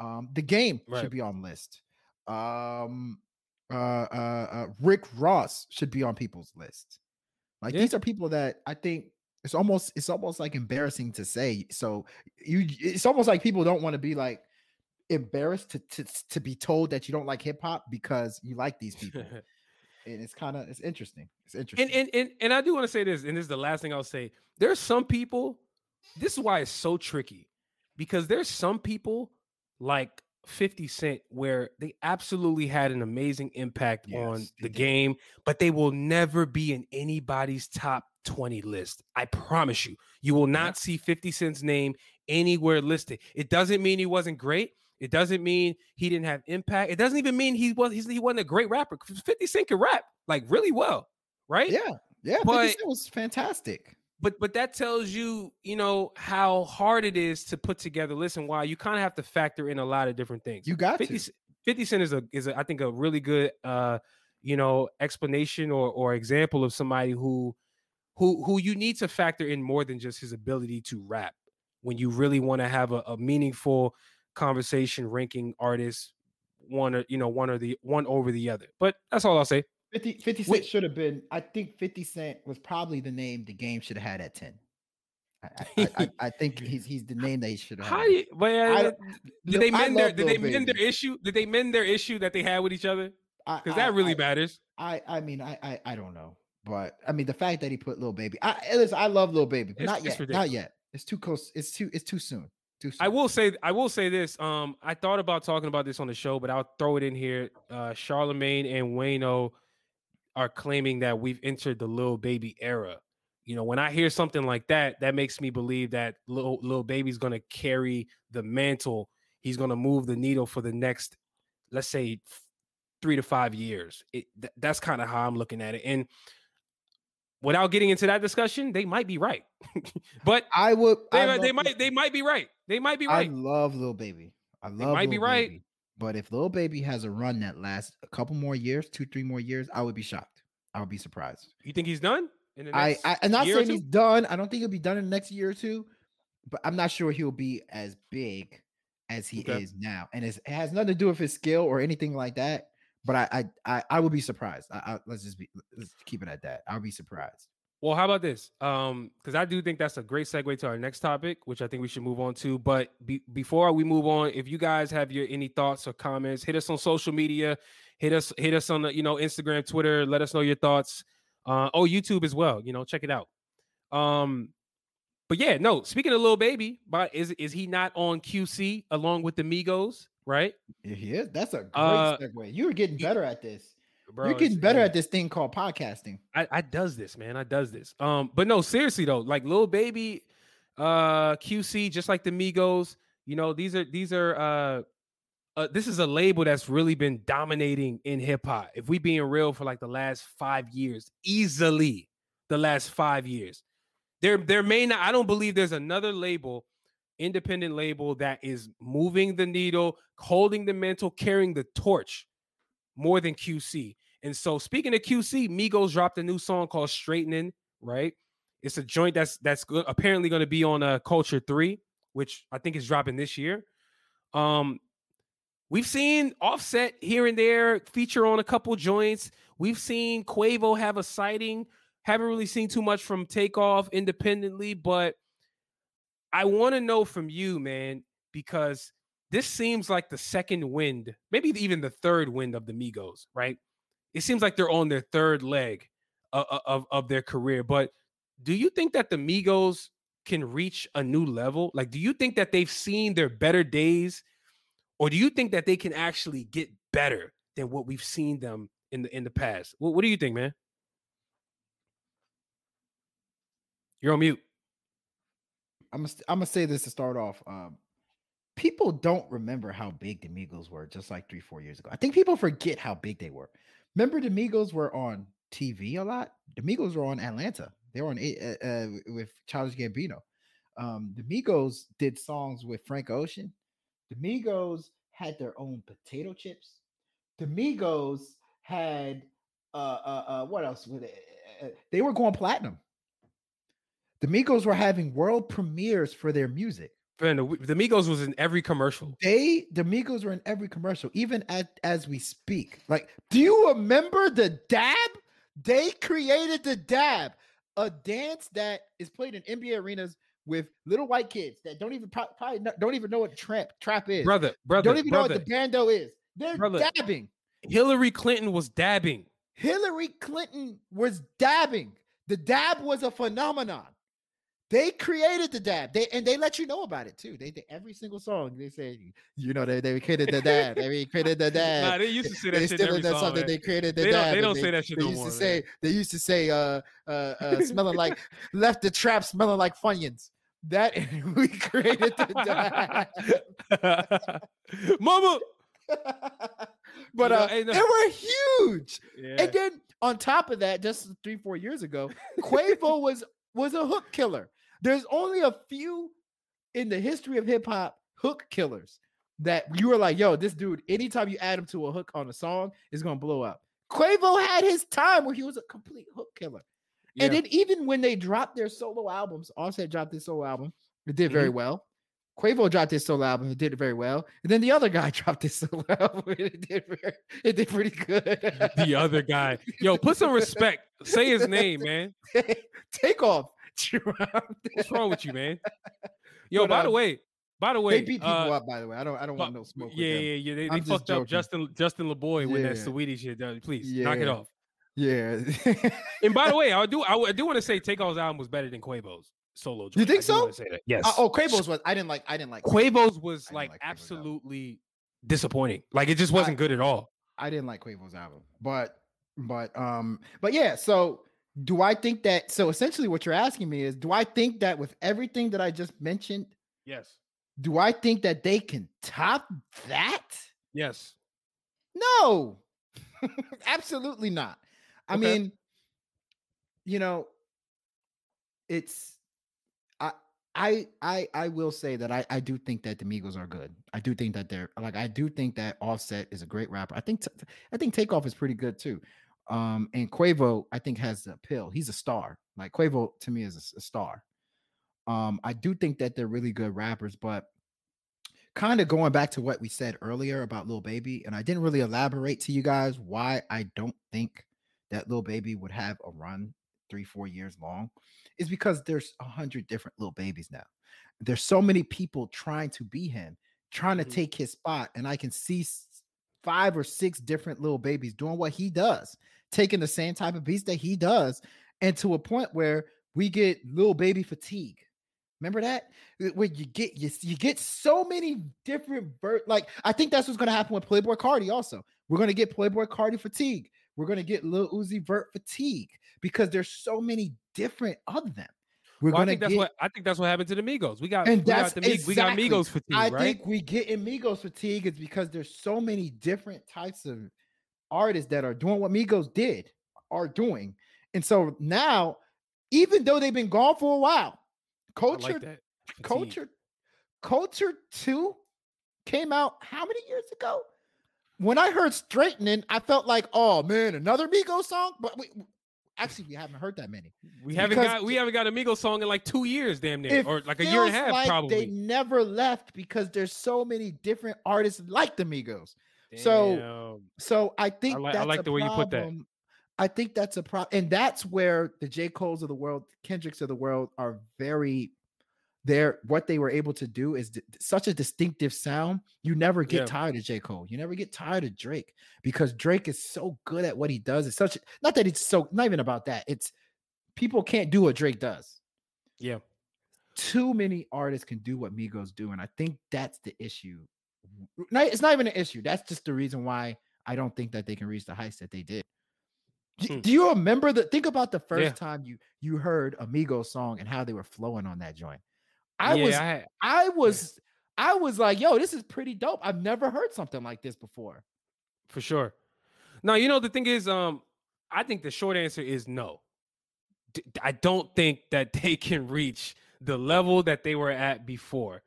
Um, the game Right. should be on list. Um, uh, uh, uh, Rick Ross should be on people's list. Like Yeah. these are people that I think, It's almost it's almost like embarrassing to say. So you it's almost like people don't want to be like embarrassed to to, to be told that you don't like hip hop because you like these people. and it's kind of it's interesting. It's interesting. and, and and and I do want to say this, and this is the last thing I'll say. There's some people. This is why it's so tricky, because there's some people like 50 Cent where they absolutely had an amazing impact on Yes, they the game, but they will never be in anybody's top 20 list. I promise you. You will not see 50 Cent's name anywhere listed. It doesn't mean he wasn't great. It doesn't mean he didn't have impact. It doesn't even mean he was he wasn't a great rapper. 'cause 50 Cent can rap like really well, right? yeah, yeah, But- 50 Cent was fantastic. but but that tells you you know how hard it is to put together listen why you kind of have to factor in a lot of different things You got 50, to. 50 cent is a is a, i think a really good uh you know explanation or or example of somebody who who who you need to factor in more than just his ability to rap when you really want to have a, a meaningful conversation ranking artists one or you know one or the one over the other but that's all i'll say 50, 50 Cent should have been. I think 50 Cent was probably the name the game should have had at 10. I, I, I, I- think he's he's the name they should have how you, but uh, did they mend their did they mend their issue did they mend their issue that they had with each other because that really matters I I mean I, I I don't know, but I mean the fact that he put Lil Baby. I listen, I love Lil Baby, but It's- not yet, not yet. It's too close. It's too it's too soon. Too soon. I will say I will say this. Um, I thought about talking about this on the show, but I'll throw it in here. Uh, Charlamagne and Wayno are claiming that we've entered the Lil Baby era. You know, when I hear something like that, that makes me believe that little Lil Baby's going to carry the mantle. He's going to move the needle for the next, let's say, three to five years. It, th- that's kind of how I'm looking at it. And without getting into that discussion, they might be right, but I would. they, I they might they might be right. They might be right. I love Lil Baby. I love. They might be right. Baby. But if Lil Baby has a run that lasts a couple more years, two, three more years, I would be shocked. I would be surprised. You think he's done? In the I, next I I'm not saying he's done. I don't think he'll be done in the next year or two, but I'm not sure he'll be as big as he Okay. is now. And it's, it has nothing to do with his skill or anything like that. But I I I, I would be surprised. I, I, let's just be let's keep it at that. I'll be surprised. Well, how about this? Um, because I do think that's a great segue to our next topic, which I think we should move on to. But be, before we move on, if you guys have your any thoughts or comments, hit us on social media, hit us, hit us on the you know Instagram, Twitter. Let us know your thoughts. Uh, oh, YouTube as well. You know, check it out. Um, but yeah, no. Speaking of Lil Baby, but is is he not on QC along with the Migos? Right, Yeah, he is. That's a great Uh, segue. You're getting better at this. Bro. You're getting better yeah. at this thing called podcasting. I, I does this, man. I does this. Um, but no, seriously though, like Lil Baby, uh, QC, just like the Migos, you know, these are these are uh, uh this is a label that's really been dominating in hip hop. If we being real for like the last five years, easily the last five years. There, there may not, I don't believe there's another label, independent label that is moving the needle, holding the mantle, carrying the torch more than QC. And so speaking of QC, Migos dropped a new song called Straightening, right? It's a joint that's that's go- apparently going to be on uh, Culture 3, which I think is dropping this year. Um we've seen Offset here and there feature on a couple joints. We've seen Quavo have a sighting. Haven't really seen too much from Takeoff independently, but I want to know from you, man, because this seems like the second wind, maybe even the third wind of the Migos, right? It seems like they're on their third leg of, of, of their career. But do you think that the Migos can reach a new level? Like, do you think that they've seen their better days, or do you think that they can actually get better than what we've seen them in the in the past? What, what do you think, man? You're on mute. I'm gonna, I'm gonna say this to start off. Um, people don't remember how big the Migos were just like three, four years ago. I think people forget how big they were. Remember, the Migos were on TV a lot. The Migos were on Atlanta. They were on uh, uh, with Childish Gambino. Um, the Migos did songs with Frank Ocean. The Migos had their own potato chips. The Migos had uh uh, uh what else? They were going platinum. The Migos were having world premieres for their music. The, Migos was in every commercial. They, the Migos, were in every commercial, even at as we speak. Like, do you remember the dab? They created the dab. a dance that is played in NBA arenas with little white kids that don't even pro- probably don't even know what trap trap is. brother, brother, don't even brother. know what the bando is. They're Brother. dabbing. Hillary Clinton was dabbing. Hillary Clinton was dabbing. The dab was a phenomenon. They created the dab. They and they let you know about it too. They, they every single song they say, you know, they, they created the dab. They created the dab. Nah, they used to say that they shit still every song. that they created the They don't- dab. they don't say that shit They no used more, to say they used to say uh uh, uh smelling like left the trap smelling like funyuns. That we created the dab. Mama. but uh, they were huge. Yeah. And then on top of that, just three, four years ago, Quavo was was a hook killer. There's only a few in the history of hip hop hook killers that you were like, yo, this dude, anytime you add him to a hook on a song, is gonna blow up. Quavo had his time where he was a complete hook killer. And then even when they dropped their solo albums, Offset dropped his solo album, it did very mm-hmm. well. Quavo dropped his solo album, it did very well. And then the other guy dropped his solo album, and it did very, it did pretty good. the other guy. Yo, put some respect. Say his name, man. Takeoff. What's wrong with you, man? Yo, But, by the um, way, by the way, they beat people uh, up, by the way. I don't I don't want no smoke. with Yeah, them. yeah, yeah. They, I'm they just fucked up. Justin Justin LaBoy with that Yeah. Saweetie shit. uh, Please knock it off. Yeah. And by the way, I do I, I do want to say Takeoff's album was better than Quavo's solo. joint. think so? wanna Yes. Uh, oh, Quavo's was I didn't like I didn't like Quavo's was like like Quavo's album. absolutely disappointing. Like it just wasn't good at all. I didn't like Quavo's album. But but um but yeah, so do I think that so essentially what you're asking me is do I think that with everything that I just mentioned, Yes. do I think that they can top that? Yes. No, absolutely not. I Okay. mean, you know, it's I I I I will say that I I do think that the Migos are good. I do think that they're like I do think that Offset is a great rapper. I think t- I think Takeoff is pretty good too. Um, and Quavo I think has the appeal. He's a star. Like Quavo to me is a star. Um, I do think that they're really good rappers, but kind of going back to what we said earlier about Lil Baby, and I didn't really elaborate to you guys why I don't think that Lil Baby would have a run three, four years long, is because there's a hundred different Lil Babies now. There's so many people trying to be him, trying to Mhm. take his spot, and I can see five or six different Lil Babies doing what he does, taking the same type of beats that he does, and to a point where we get Lil Baby fatigue. Remember that? Where you get you, you get so many different ver- like I think that's what's gonna happen with Playboi Carti also. We're gonna get Playboi Carti fatigue. We're gonna get Lil Uzi Vert fatigue because there's so many different of them. We're Well, gonna think that's get what I think that's what happened to the Migos. We got and we got that's the Mig- we got Migos fatigue, I right? think we get Migos fatigue is because there's so many different types of artists that are doing what Migos did, are doing. And so now, even though they've been gone for a while, culture, like culture, culture two came out how many years ago? When I heard straightening, I felt like, oh man, another Migos song. But we, actually, we haven't heard that many. We haven't got we haven't got a Migos song in like two years, damn near, or like a year and a half, like They never left because there's so many different artists like the Migos. So- Damn. So I think like- I like the way you put that. I think that's a problem, and that's where the J. Cole's of the world, Kendricks of the world, are very. They're what they were able to do is d- such a distinctive sound. You never get Yeah. tired of J. Cole. You never get tired of Drake because Drake is so good at what he does. It's such not that it's so not even about that. It's people can't do what Drake does Yeah. too many artists can do what Migos do, and I think that's the issue. It's not even an issue. That's just the reason why I don't think that they can reach the heights that they did. Hmm. Do you remember the? Think about the first Yeah. time you you heard a Migos song and how they were flowing on that joint. I yeah, was, I I was, I was like, yo, this is pretty dope. I've never heard something like this before. for sure. Now, you know the thing is, um, I think the short answer is no. D- I don't think that they can reach the level that they were at before,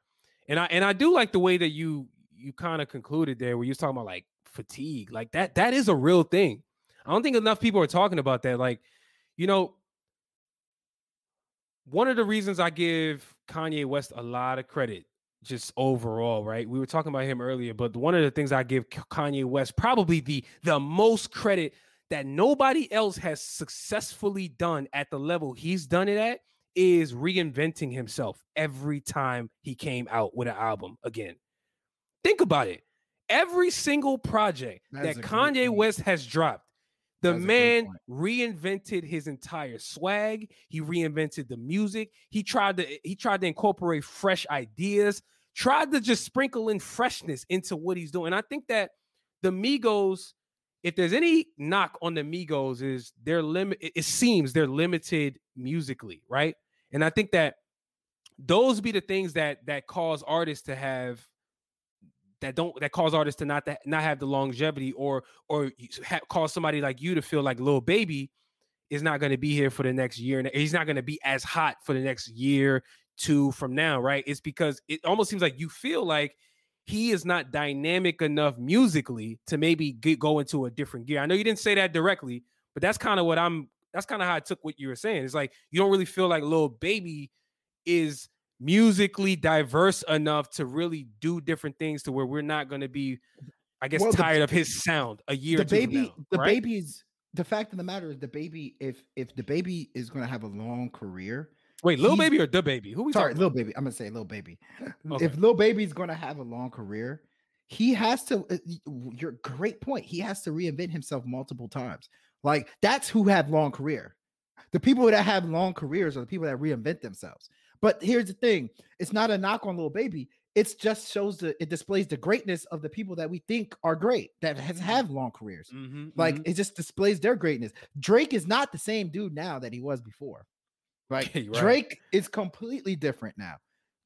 and I and I do like the way that you you kind of concluded there, where you was talking about like fatigue, like that that is a real thing. I don't think enough people are talking about that. Like, you know, one of the reasons I give Kanye West a lot of credit, just overall, right? We were talking about him earlier, but one of the things I give Kanye West probably the the most credit that nobody else has successfully done at the level he's done it at is reinventing himself every time he came out with an album again. Think about it. Every single project That that, is a great Kanye. West has dropped, the That's man reinvented his entire swag. He reinvented the music. He tried to he tried to incorporate fresh ideas, tried to just sprinkle in freshness into what he's doing. I think that the Migos, if there's any knock on the Migos, is they're limit. It it seems they're limited musically, right? And I think that those be the things that that cause artists to have that don't that cause artists to not that not have the longevity or or ha- cause somebody like you to feel like Lil Baby is not going to be here for the next year and he's not going to be as hot for the next year two from now right? It's because it almost seems like you feel like he is not dynamic enough musically to maybe get, go into a different gear. I know you didn't say that directly but that's kind of what i'm that's kind of how i took what you were saying. It's like you don't really feel like Lil Baby is musically diverse enough to really do different things to where we're not going to be i guess Well, the- tired of his sound a year the or two from baby now, the right? baby's the fact of the matter is the baby if if the baby is going to have a long career wait Lil Baby or the baby? Who we sorry Lil Baby i'm gonna say Lil Baby. Okay. if Lil Baby's going to have a long career he has to uh, your great point he has to reinvent himself multiple times. Like that's who have long career. The people that have long careers are the people that reinvent themselves but here's the thing it's not a knock on Lil Baby It just shows the it displays the greatness of the people that we think are great that has have long careers Mhm, like mhm. it just displays their greatness. Drake is not the same dude now that he was before. Like right. Drake is completely different now.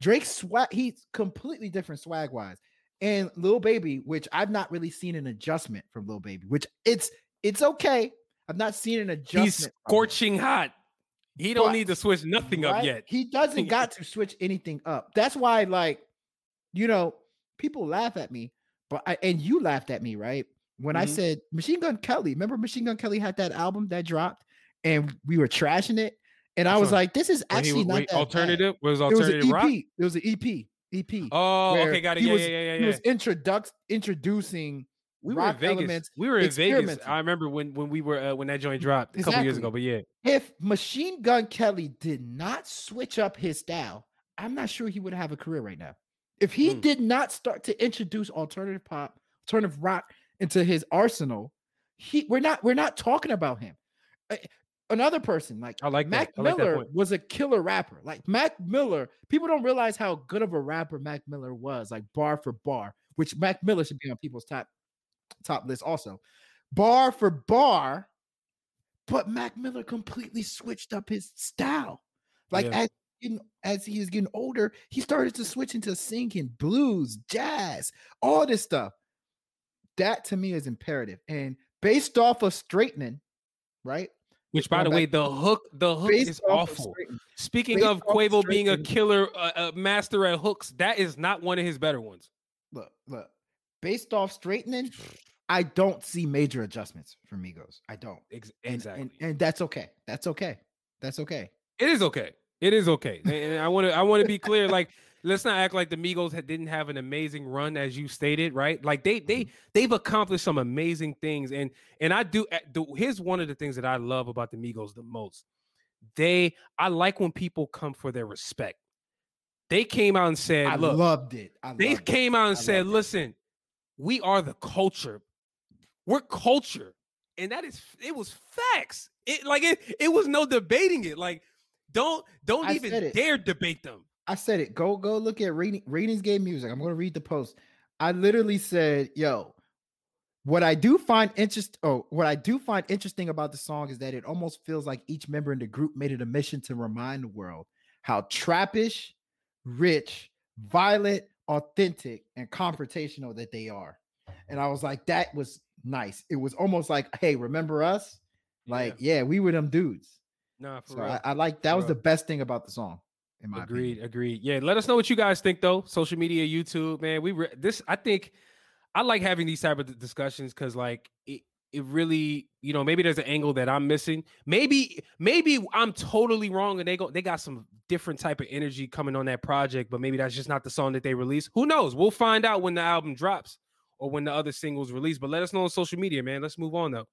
Drake swag, he's completely different swag wise. And Lil Baby, which I've not really seen an adjustment from Lil Baby, which it's it's okay. I've not seen an adjustment. he's scorching hot he don't But- need to switch nothing up yet He doesn't got to switch anything up. That's why, like, you know, people laugh at me, but I and you laughed at me, right? When I Mhm. said Machine Gun Kelly, remember Machine Gun Kelly had that album that dropped and we were trashing it. And I was like, this is actually was- not wait, that bad. alternative was It was an alternative EP. rock It was an EP. EP. oh okay got it he yeah, was- yeah yeah yeah He was introduc- introducing we were in Vegas. elements. We were in Vegas. I remember when when we were uh, when that joint dropped a couple years ago. But yeah, If Machine Gun Kelly did not switch up his style, I'm not sure he would have a career right now. If he Mm. did not start to introduce alternative pop, alternative rock into his arsenal, he we're not we're not talking about him. Uh, Another person like I like Mac. I like Miller point. was a killer rapper. Like Mac Miller, people don't realize how good of a rapper Mac Miller was, like bar for bar, which Mac Miller should be on people's top top list also. Bar for bar, but Mac Miller completely switched up his style. Like Yeah. as getting, as he is getting older, he started to switch into singing blues, jazz, all this stuff. That to me is imperative. And based off of straightening, right? Which, by the way, the hook, the hook is off of awful. Straightening, Speaking based of Quavo being a killer, uh, uh, master at hooks, that is not one of his better ones. look, look, based off straightening, I don't see major adjustments for Migos. I don't. Ex- And, exactly. and, and that's okay. That's okay. That's okay. It is okay. It is okay. And- I want to I want to be clear. Like, let's not act like the Migos had, didn't have an amazing run as you stated, right? Like they they mm-hmm. they've accomplished some amazing things, and and I do. Eh, the- Here's one of the things that I love about the Migos the most. They I like when people come for their respect. They came out and said, I "Look, loved it. I they loved it. came out and I said, it. "Listen, we are the culture. We're culture." And that is it was facts. It like it it was no debating it. Like don't don't I even dare debate them. I said it. Go go look at reading ratings game music. I'm going to read the post. I literally said, "Yo, what I do find interest oh, what I do find interesting about the song is that it almost feels like each member in the group made it a mission to remind the world how trappish, rich, violent, authentic, and confrontational that they are." And I was like, "That was nice." It was almost like, "Hey, remember us?" Like, yeah, we were them dudes. Nah, for So real. I, I like that For was the best thing about the song. In my agreed, opinion. agreed. Yeah, let us know what you guys think though. Social media, YouTube, man. We re- this I think I like having these type of discussions because like it it really you know maybe there's an angle that I'm missing. Maybe maybe I'm totally wrong and they go they got some different type of energy coming on that project, but maybe that's just not the song that they release. Who knows? We'll find out when the album drops or when the other singles release. But let us know on social media, man. Let's move on though.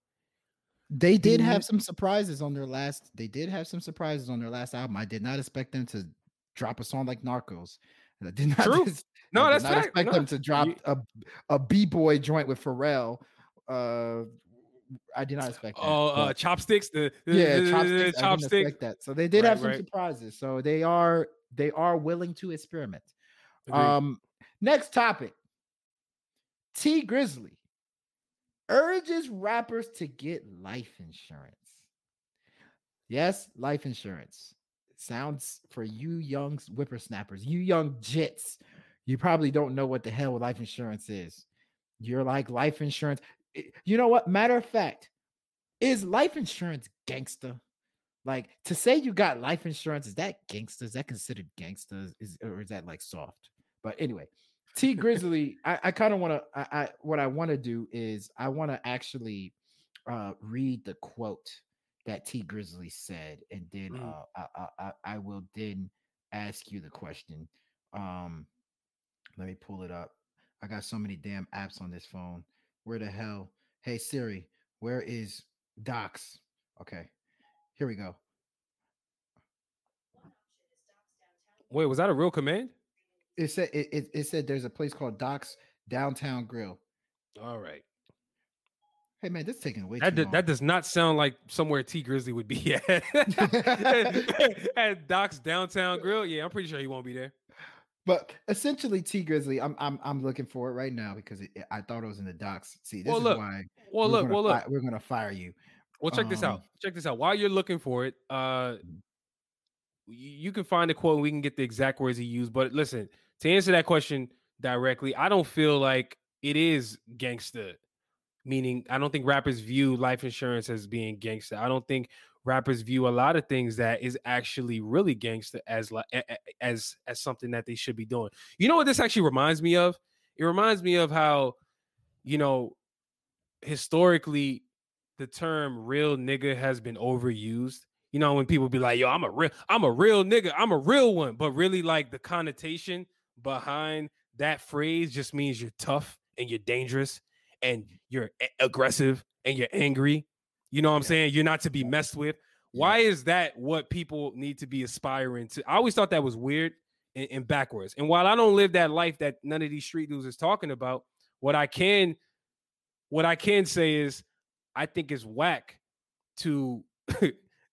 They did Mhm. have some surprises on their last. They did have some surprises on their last album. I did not expect them to drop a song like Narcos. And I did not. True. dis- No, I that's did not fact. expect No, them to drop you- a a b boy joint with Pharrell. Uh, I did not expect that. Oh, uh, chopsticks. The, the- yeah, the- the- chopsticks. I didn't expect that. So they did Right, have some right. surprises. So they are they are willing to experiment. Agreed. Um, next topic. T Grizzly urges rappers to get life insurance. Yes, life insurance. Sounds for you young whippersnappers, you young jits. You probably don't know what the hell life insurance is. You're like life insurance. You know what? Matter of fact, is life insurance gangster? Like to say you got life insurance, is that gangster? Is that considered gangster? Is or is that like soft? But anyway, T Grizzly, I, I kind of want to. I, I what I want to do is I want to actually uh read the quote that Tee Grizzley said, and then Mm. uh I, I I I will then ask you the question. Um, let me pull it up. I got so many damn apps on this phone. Where the hell? Hey Siri, where is Docs? Okay, here we go. Wait, was that a real command? It said it, it, it said there's a place called Docs Downtown Grill. All right. Hey man, this is taking way That that does not sound like somewhere Tee Grizzley would be at. at Doc's downtown grill. Yeah, I'm pretty sure he won't be there. But essentially, Tee Grizzley, I'm I'm I'm looking for it right now because it, I thought it was in the docs. See, this Well, is look, why. Well, we're look, gonna well, look. we're gonna fire you. Well, check this out. Um, Check this out. While you're looking for it, uh, you can find the quote and we can get the exact words he used. But listen, to answer that question directly, I don't feel like it is gangster. Meaning, I don't think rappers view life insurance as being gangster. I don't think rappers view a lot of things that is actually really gangster as like as as something that they should be doing. You know what this actually reminds me of? It reminds me of how, you know, historically the term real nigga has been overused. You know, when people be like, yo, I'm a real, I'm a real nigga, I'm a real one. But really, like the connotation behind that phrase just means you're tough and you're dangerous and you're aggressive and you're angry. You know what I'm Yeah. saying? You're not to be messed with. Why is that what people need to be aspiring to? I always thought that was weird and, and backwards. And while I don't live that life that none of these street dudes is talking about, what I can, what I can say is, I think it's whack to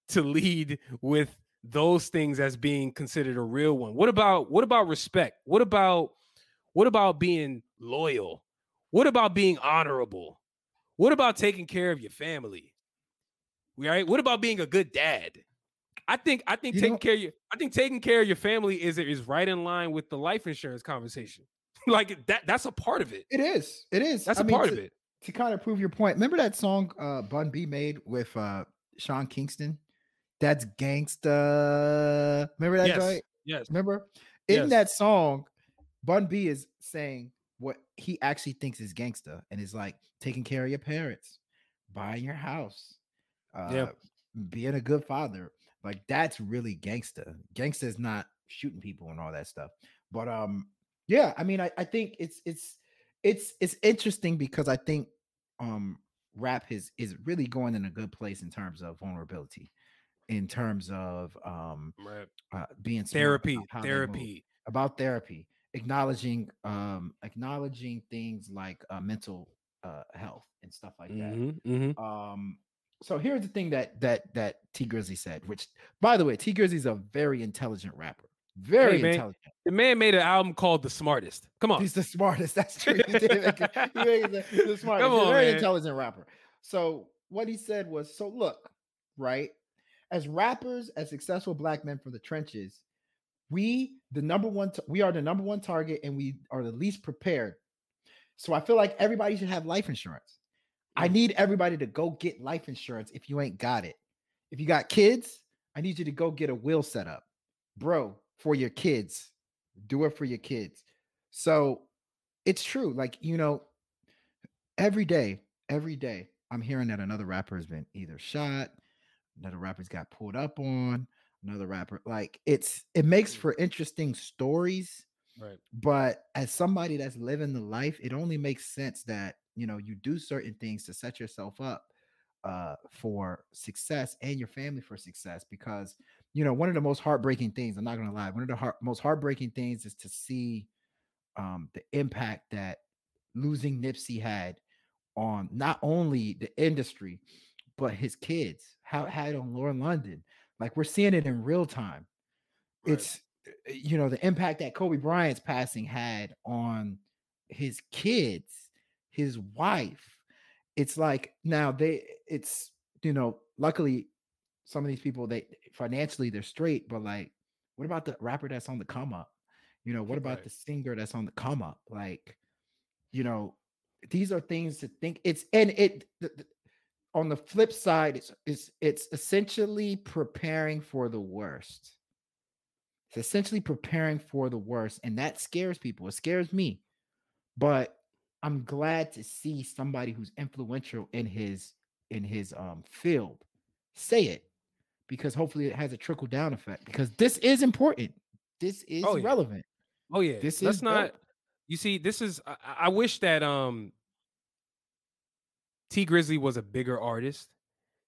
to lead with those things as being considered a real one. What about what about respect? What about what about being loyal? What about being honorable? What about taking care of your family? Right? What about being a good dad? I think I think You taking know- care of your I think taking care of your family is is right in line with the life insurance conversation. like that that's a part of it. It is. It is. That's a a part to, of it. To kind of prove your point, remember that song uh Bun B made with uh Sean Kingston? That's gangsta. Remember that Yes. Yes. Remember? In Yes. that song, Bun B is saying what he actually thinks is gangsta and is like taking care of your parents, buying your house, uh, Yeah. being a good father. Like that's really gangsta. Gangsta is not shooting people and all that stuff. But um, yeah, I mean, I, I think it's it's it's it's interesting because I think um rap is is really going in a good place in terms of vulnerability, in terms of um Right. uh, being Therapy. about how they move Therapy. about therapy acknowledging um acknowledging things like uh, mental uh health and stuff like that Mhm, mhm. um so here's the thing that that that Tee Grizzley said which by the way Tee Grizzley's a very intelligent rapper very man, intelligent The man made an album called The Smartest. Come on. he's the smartest that's true he did make it- he made the, the smartest Come he's a on, very man. intelligent rapper so what he said was so look right as rappers as successful black men from the trenches we the number one t- we are the number one target and we are the least prepared so i feel like everybody should have life insurance i Mm. need everybody to go get life insurance if you ain't got it if you got kids i need you to go get a will set up bro for your kids do it for your kids so it's true like you know every day every day i'm hearing that another rapper has been either shot another rapper's got pulled up on another rapper like it's it makes for interesting stories Right. but as somebody that's living the life it only makes sense that you know you do certain things to set yourself up uh for success and your family for success because you know one of the most heartbreaking things i'm not gonna lie one of the heart, most heartbreaking things is to see um the impact that losing nipsey had on not only the industry but his kids how it had on lauren london like we're seeing it in real time Right. it's uh, you know the impact that kobe bryant's passing had on his kids his wife. It's like now they it's you know luckily some of these people they financially they're straight but like what about the rapper that's on the come up? You know what about Right. the singer that's on the come up? Like you know these are things to think it's and it the, the- on the flip side it's it's it's essentially preparing for the worst. It's essentially preparing for the worst and that scares people it scares me. But i'm glad to see somebody who's influential in his in his um field say it because hopefully it has a trickle down effect because this is important this is Oh, yeah. relevant Oh yeah. This Let's is not. dope. You see, this is. I, I wish that um. Tee Grizzley was a bigger artist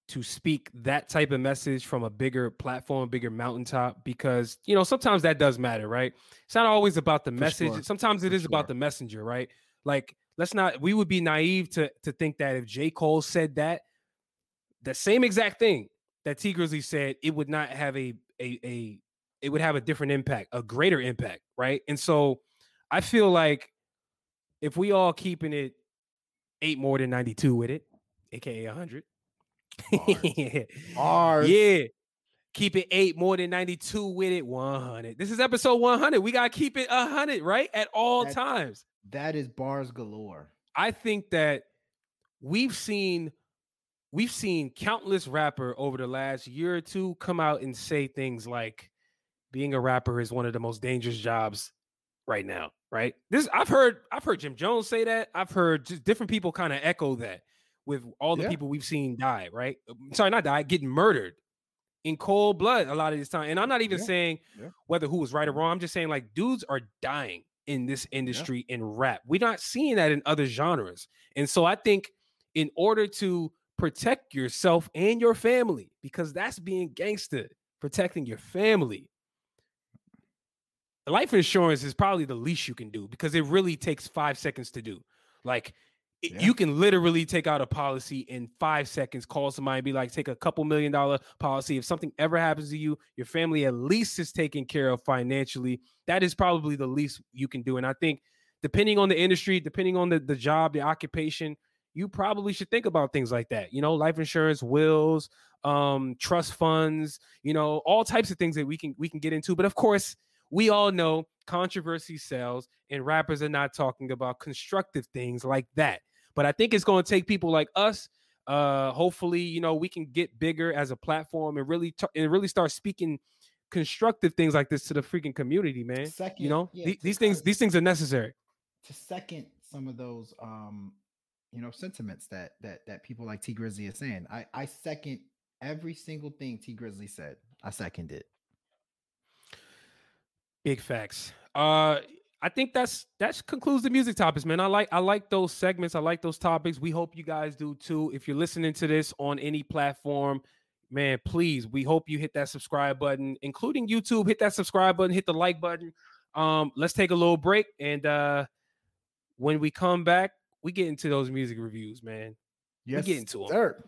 to speak that type of message from a bigger platform, bigger mountaintop, because you know sometimes that does matter, right? It's not always about the For message. sure. Sometimes it For is about the messenger, right? Like let's not. We would be naive to to think that if J Cole said that, the same exact thing that Tee Grizzley said, it would not have a a a it would have a different impact, a greater impact, right? And so I feel like if we all keeping it eight more than 92 with it, aka 100. Bars. yeah. Keep it eight more than 92 with it, 100. This is episode 100. We got to keep it 100, right? At all times. That is bars galore I think that we've seen we've seen countless rapper over the last year or two come out and say things like being a rapper is one of the most dangerous jobs right now, right? This I've heard I've heard Jim Jones say that. I've heard just different people kind of echo that with all the Yeah. people we've seen die, right? Um, Sorry, not die, getting murdered in cold blood a lot of this time. And I'm not even Yeah. saying Yeah. whether who was right or wrong. I'm just saying like dudes are dying in this industry in rap. We're not seeing that in other genres. And so I think in order to protect yourself and your family, because that's being gangster, protecting your family. Life insurance is probably the least you can do because it really takes five seconds to do. Like Yeah. you can literally take out a policy in five seconds, call somebody, and be like, take a couple million dollar policy. If something ever happens to you, your family at least is taken care of financially. That is probably the least you can do. And I think depending on the industry, depending on the, the job, the occupation, you probably should think about things like that. You know, life insurance, wills, um, trust funds, you know, all types of things that we can we can get into. But of course, we all know controversy sells, and rappers are not talking about constructive things like that. But I think it's going to take people like us. Uh, hopefully, you know, we can get bigger as a platform and really t- and really start speaking constructive things like this to the freaking community, man. Second, you know, yeah, to these things these things are necessary. to second some of those um you know sentiments that that that people like Tee Grizzley is saying. I I second every single thing Tee Grizzley said. I second it. Big facts. Uh I think that's that concludes the music topics, man. I like I like those segments. I like those topics. We hope you guys do too. If you're listening to this on any platform, man, please, we hope you hit that subscribe button, including YouTube. Hit that subscribe button, hit the like button. Um, let's take a little break, and uh when we come back, we get into those music reviews, man. Yes, we get into 'em. sir.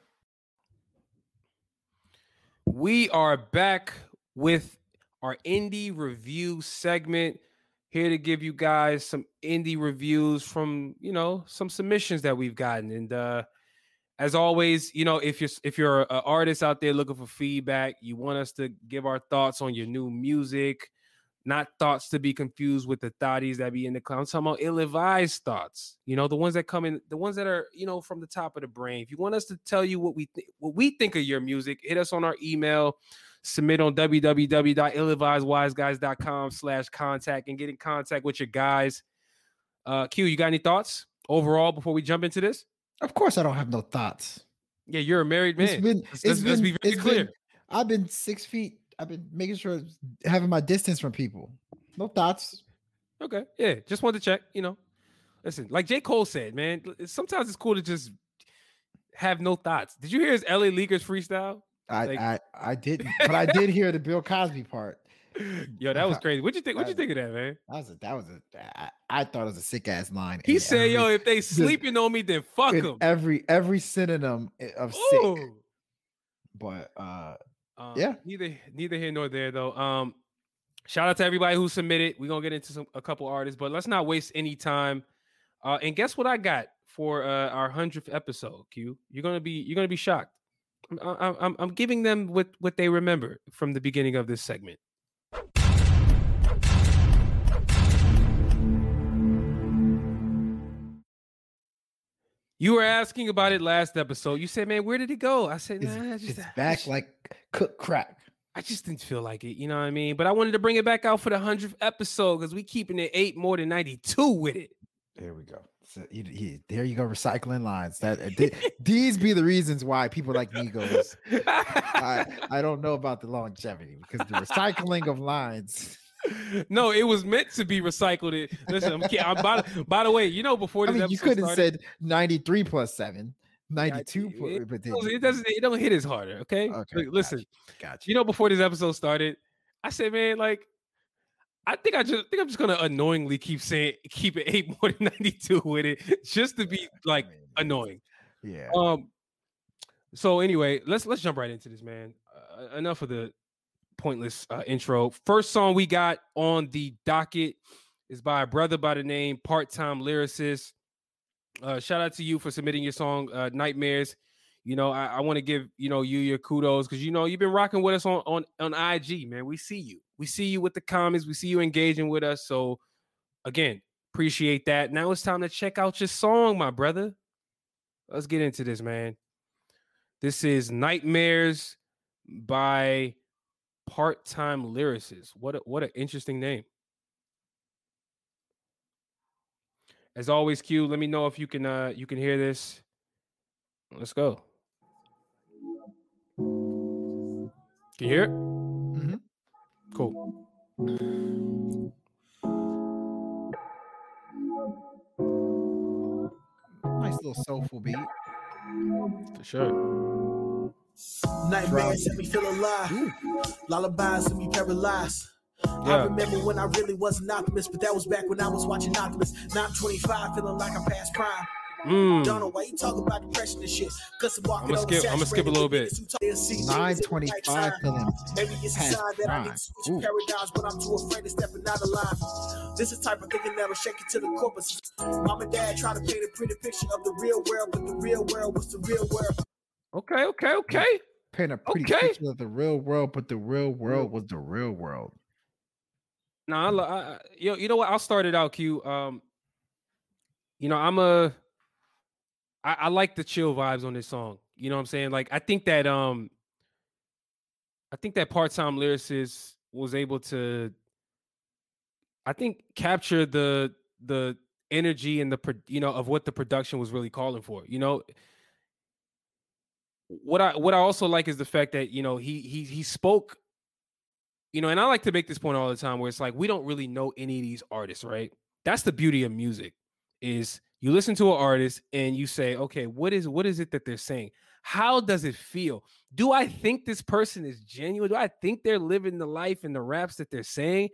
We are back with our indie review segment. Here to give you guys some indie reviews from, you know, some submissions that we've gotten. And uh as always, you know, if you're if you're an artist out there looking for feedback, you want us to give our thoughts on your new music, not thoughts to be confused with the thoughties that be in the cloud. I'm talking about ill-advised thoughts. You know, the ones that come in, the ones that are, you know, from the top of the brain. If you want us to tell you what we think, what we think of your music, hit us on our email, submit on www.illadvisedwiseguys.com slash contact and get in contact with your guys. Uh Q, you got any thoughts overall before we jump into this? Of course, I don't have no thoughts. Yeah, you're a married man. It's been, let's, it's let's- let's been- be very it's clear. been- I've been six feet. I've been making sure having my distance from people. No thoughts. Okay. Yeah. Just wanted to check, you know. Listen, like J. Cole said, man, sometimes it's cool to just have no thoughts. Did you hear his LA Leakers freestyle? I, Like- I I didn't, but I did hear the Bill Cosby part. Yo, that was crazy. What'd you think? What'd you think of that, man? That was a that was a I, I thought it was a sick ass line. He said, "Yo, if they sleeping on me, then fuck them." every every synonym of sick. But uh Um, Yeah. Neither neither here nor there though. Um, shout out to everybody who submitted. We're gonna get into some a couple artists, but let's not waste any time. Uh, and guess what I got for uh, our hundredth episode? Q, you're gonna be you're gonna be shocked. I'm, I'm I'm I'm giving them what what they remember from the beginning of this segment. You were asking about it last episode. You said, "Man, where did it go?" I said, it's, "Nah, I just, it's I back just- like cook crack. I just didn't feel like it. You know what I mean? But I wanted to bring it back out for the hundredth episode because we keeping it eight more than ninety two with it. There we go. So you, you- there you go, recycling lines. That uh, these be the reasons why people like me goes. I I don't know about the longevity because the recycling of lines. no, it was meant to be recycled. It listen. I'm, I'm by, the- by the way, you know before I this mean, you could have said 93 plus 7, I- 92, it- but then it doesn't. It don't hit as harder. Okay. Okay, listen. Gotcha. You know, before this episode started, I said, man, like, I think I just think I'm just gonna annoyingly keep saying keep it eight more than ninety two with it, just to be like annoying. Yeah. Um. So anyway, let's let's jump right into this, man. Uh, enough of the pointless uh, intro. First song we got on the docket is by a brother by the name Part Time Lyricist. Uh, shout out to you for submitting your song uh, "Nightmares." You know, I, I want to give you know you your kudos because you know you've been rocking with us on on on IG, man. We see you. We see you with the comments. We see you engaging with us. So again, appreciate that. Now it's time to check out your song, my brother. Let's get into this, man. This is Nightmares by Part-Time Lyricist. What a, what an interesting name. As always, Q, let me know if you can uh you can hear this. Let's go. Can you hear it? Mm-hmm. Cool. Nice little soulful beat. For sure. Nightmares let me feel alive. Lullabies let me paralyzed. I remember when I really was an optimist, but that was back when I was watching Optimus. Now I'm 25, feeling like I'm past prime. Mm. Don't know why you talk about depression and shit. Cause I'm walking I'ma over skip- I'ma skip a little bit. 925 feeling Maybe it's a past sign that I need prime. to switch Ooh. paradigms, but I'm too afraid of stepping out of line. This is the type of thinking that'll shake you to the core. But mom and dad trying to paint a pretty picture of the real world, but the real world was the real world. Okay, okay, okay. paint a pretty Okay. picture of the real world, but the real world was the real world. No, I, lo- I, I- yo, you know what? I'll start it out, Q. Um, you know, I'm a, I, I like the chill vibes on this song. You know what I'm saying? Like, I think that, um, I think that part-time lyricist was able to, I think, capture the the energy and the, you know, of what the production was really calling for. You know, what I what I also like is the fact that you know he he he spoke you know, and I like to make this point all the time where it's like we don't really know any of these artists, right? That's the beauty of music is you listen to an artist and you say, okay, what is what is it that they're saying? How does it feel? Do I think this person is genuine? Do I think they're living the life and the raps that they're saying?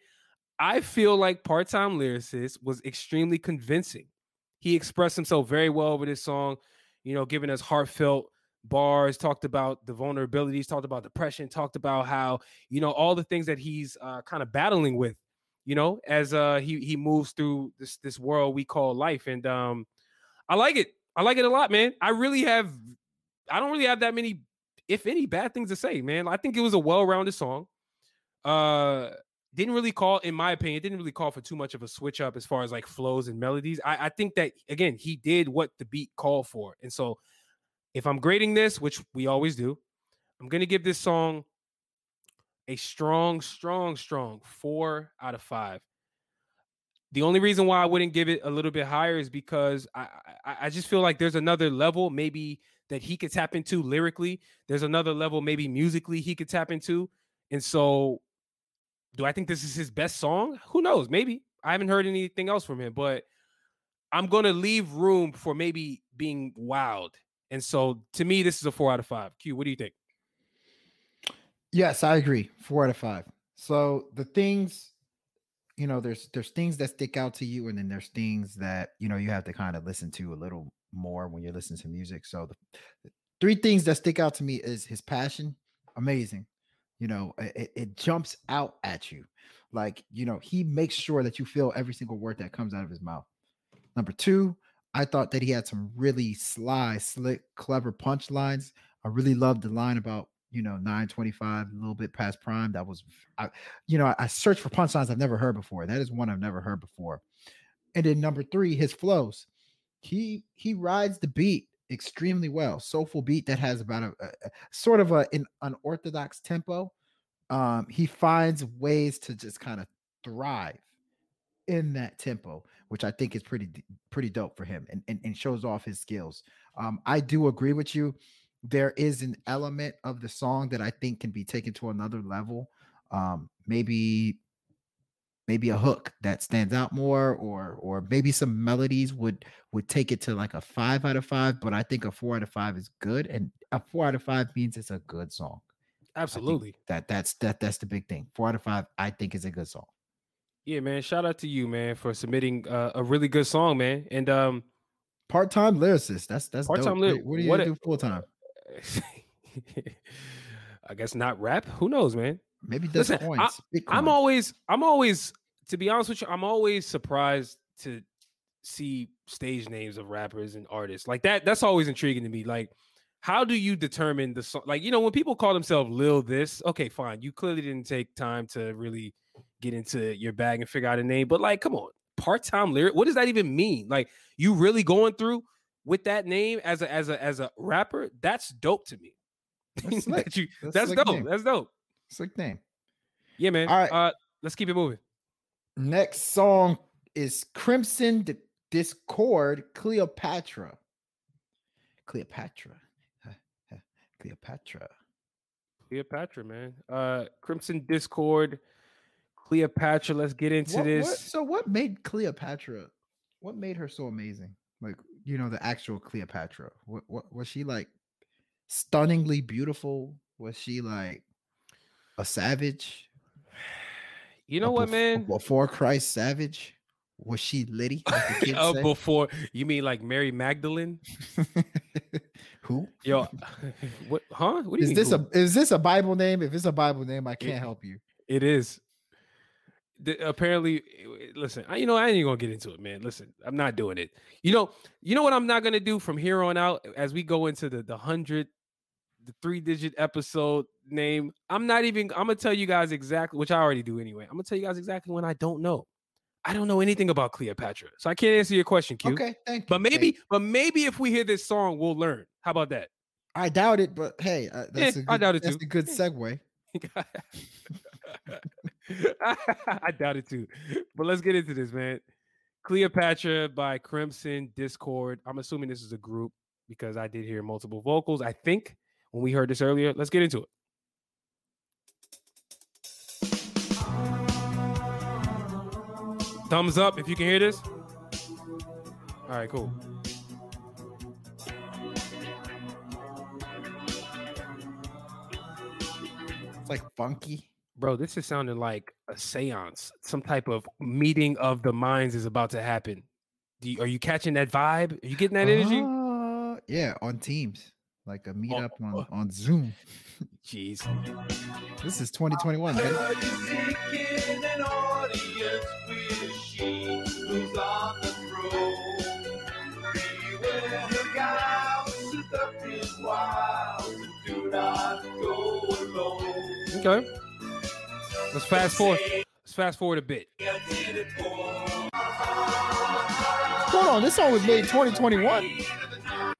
I feel like part-time lyricist was extremely convincing. He expressed himself very well over this song, you know, giving us heartfelt bars, talked about the vulnerabilities, talked about depression, talked about how you know all the things that he's uh, kind of battling with you know as uh he he moves through this this world we call life and um i like it. I like it a lot man. I really have i don't really have that many if any bad things to say man. I think it was a well-rounded song. Uh didn't really call in my opinion didn't really call for too much of a switch up as far as like flows and melodies. I i think that again he did what the beat called for. And so if i'm grading this which we always do i'm gonna give this song a strong, strong, strong four out of five. The only reason why I wouldn't give it a little bit higher is because I, I I just feel like there's another level maybe that he could tap into lyrically. There's another level maybe musically he could tap into. And so do I think this is his best song? Who knows? Maybe. I haven't heard anything else from him, but I'm gonna leave room for maybe being wowed And so to me, this is a four out of five. Q, what do you think? Yes, I agree. Four out of five. So the things, you know, there's there's things that stick out to you, and then there's things that you know you have to kind of listen to a little more when you're listening to music. So the, the three things that stick out to me is his passion, amazing. You know, it, it jumps out at you. Like, you know, he makes sure that you feel every single word that comes out of his mouth. Number two, I thought that he had some really sly, slick, clever punchlines. I really loved the line about you know 925, a little bit past prime. That was, I, you know, I, I searched for punchlines I've never heard before. That is one I've never heard before. And then number three, his flows. He he rides the beat extremely well. Soulful beat that has about a, a, a sort of a an unorthodox tempo. Um, he finds ways to just kind of thrive in that tempo, which I think is pretty pretty dope for him and, and, and shows off his skills. Um, I do agree with you. There is an element of the song that I think can be taken to another level. Um, maybe maybe a hook that stands out more or or maybe some melodies would would take it to like a five out of five but i think a four out of five is good and a four out of five means it's a good song Absolutely. that that's that that's the big thing four out of five i think is a good song Yeah, man. Shout out to you, man, for submitting uh, a really good song, man. And um, part-time lyricist that's that's Part-time dope. lyric- what do you what do full-time I guess not rap. Who knows, man? maybe does Listen, I- coins I'm always, I'm always, to be honest with you, I'm always surprised to see stage names of rappers and artists like that. That's always intriguing to me. Like, how do you determine the song? Like, you know, when people call themselves Lil this, okay, fine. You clearly didn't take time to really get into your bag and figure out a name. But like, come on, part-time lyric. What does that even mean? Like, you really going through with that name as a as a as a rapper? That's dope to me. That's. That you- That's that's dope. name. That's dope. slick name Yeah, man. All right. Uh, let's keep it moving. Next song is Crimson D- Discord Cleopatra. Cleopatra. Cleopatra. Cleopatra, man. Uh Crimson Discord, Cleopatra. Let's get into What- this. what- so what made Cleopatra? What made her so amazing? Like, you know, the actual Cleopatra. What what was she like stunningly beautiful? Was she like a savage? You know A what, bef- man? Before Christ savage? Was she Liddy? Like oh, say? before you mean like Mary Magdalene? Who? Yo, what? Huh? What do you Is mean? this who? a is this a Bible name? If it's a Bible name, I can't help you. It is. The, apparently, eh, listen. I, you know, I ain't gonna get into it, man. Listen, I'm not doing it. You know, you know what I'm not gonna do from here on out as we go into the the hundred, the three digit episode name. I'm not even. I'm gonna tell you guys exactly, which I already do anyway. I'm gonna tell you guys exactly when I don't know. I don't know anything about Cleopatra, so I can't answer your question, Q. Okay, thank you. But maybe, you. but maybe if we hear this song, we'll learn. How about that? I doubt it, but hey, uh, that's a Eh, good, I doubt it that's too. a good segue. I doubt it too. But let's get into this, man. Cleopatra by Crimson Discord. I'm assuming this is a group because I did hear multiple vocals. I think when we heard this earlier. Let's get into it. Thumbs up if you can hear this. All right, cool. It's like funky. Bro, this is sounding like a seance. Some type of meeting of the minds is about to happen. Do you, are you catching that vibe? Are you getting that energy? Uh, yeah, on Teams, like a meetup uh, on on Zoom. Jeez. This is 2021, man. Seeking an audience with she who's on the throne. Beware the guy who seductive wild. Do not go alone. Okay. Let's fast forward. Let's fast forward a bit. I did it for Hold on, this song was made 2021. I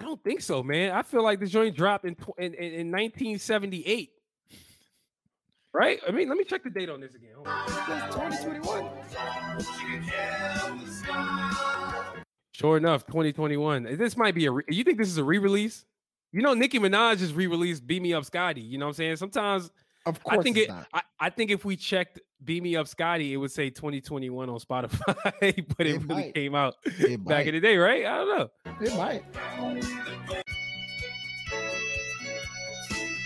don't think so, man. I feel like the joint dropped in, in, in, in 1978. Right? I mean, let me check the date on this again. Hold on. 2021. Sure enough, 2021. This might be a. Re- you think this is a re-release? You know, Nicki Minaj just re-released "Beam Me Up, Scotty." You know what I'm saying? Sometimes of course, I think it. I, I, think if we checked beam Me Up, Scotty," it would say 2021 on Spotify, but it, it really might. came out it back might. in the day, right? I don't know. It might.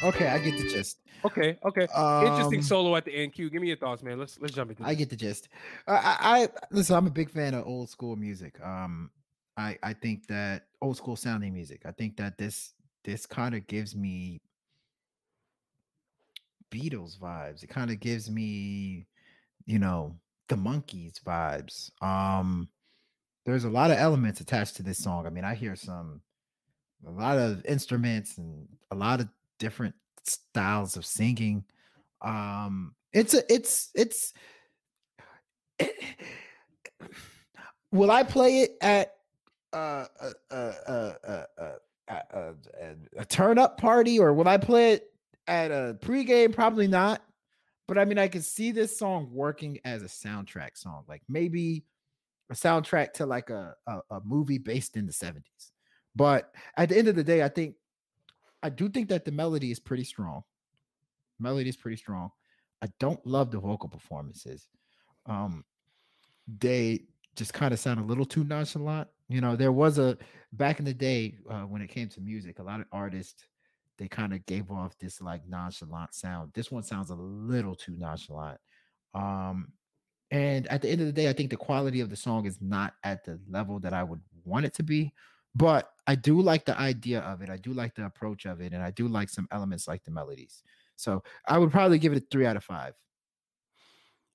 Okay, I get the gist. Okay, okay. Um, Interesting solo at the end. Q, give me your thoughts, man. Let's let's jump into. This. I get the gist. I, I listen. I'm a big fan of old school music. Um, I I think that old school sounding music. I think that this this kind of gives me Beatles vibes. It kind of gives me, you know, the Monkees vibes. Um, there's a lot of elements attached to this song. I mean, I hear some a lot of instruments and a lot of different styles of singing. Um, it's a it's it's it, will I play it at uh, a, a, a, a, a, turn up party or will I play it at a pregame? Probably not. But I mean, I can see this song working as a soundtrack song, like maybe a soundtrack to like a, a, a movie based in the 70s. But at the end of the day, I think I do think that the melody is pretty strong. Melody is pretty strong. I don't love the vocal performances. Um, they just kind of sound a little too nonchalant. You know, there was a back in the day uh, when it came to music, a lot of artists they kind of gave off this like nonchalant sound. This one sounds a little too nonchalant. Um, and at the end of the day, I think the quality of the song is not at the level that I would want it to be. But I do like the idea of it. I do like the approach of it, and I do like some elements like the melodies. So I would probably give it a three out of five.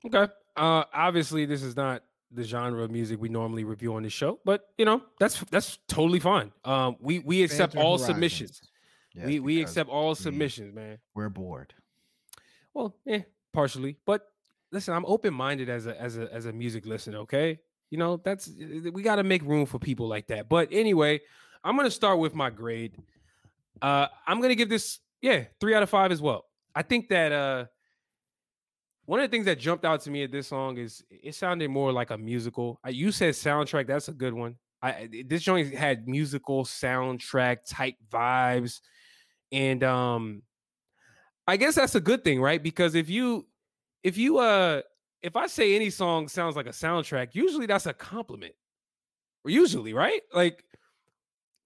Okay. Uh, obviously, this is not the genre of music we normally review on the show, but you know that's that's totally fine. Um, we we accept all horizons. submissions. We we accept all we- submissions, man. We're bored. Well, yeah, partially, but listen, I'm open minded as a as a as a music listener. Okay, you know that's we got to make room for people like that. But anyway, I'm gonna start with my grade. Uh, I'm gonna give this yeah three out of five as well. I think that uh one of the things that jumped out to me at this song is it sounded more like a musical. You said soundtrack, that's a good one. I I- this joint had musical soundtrack type vibes, and um, I guess that's a good thing, right? Because if you if you uh if I say any song sounds like a soundtrack, usually that's a compliment. Or usually, right? Like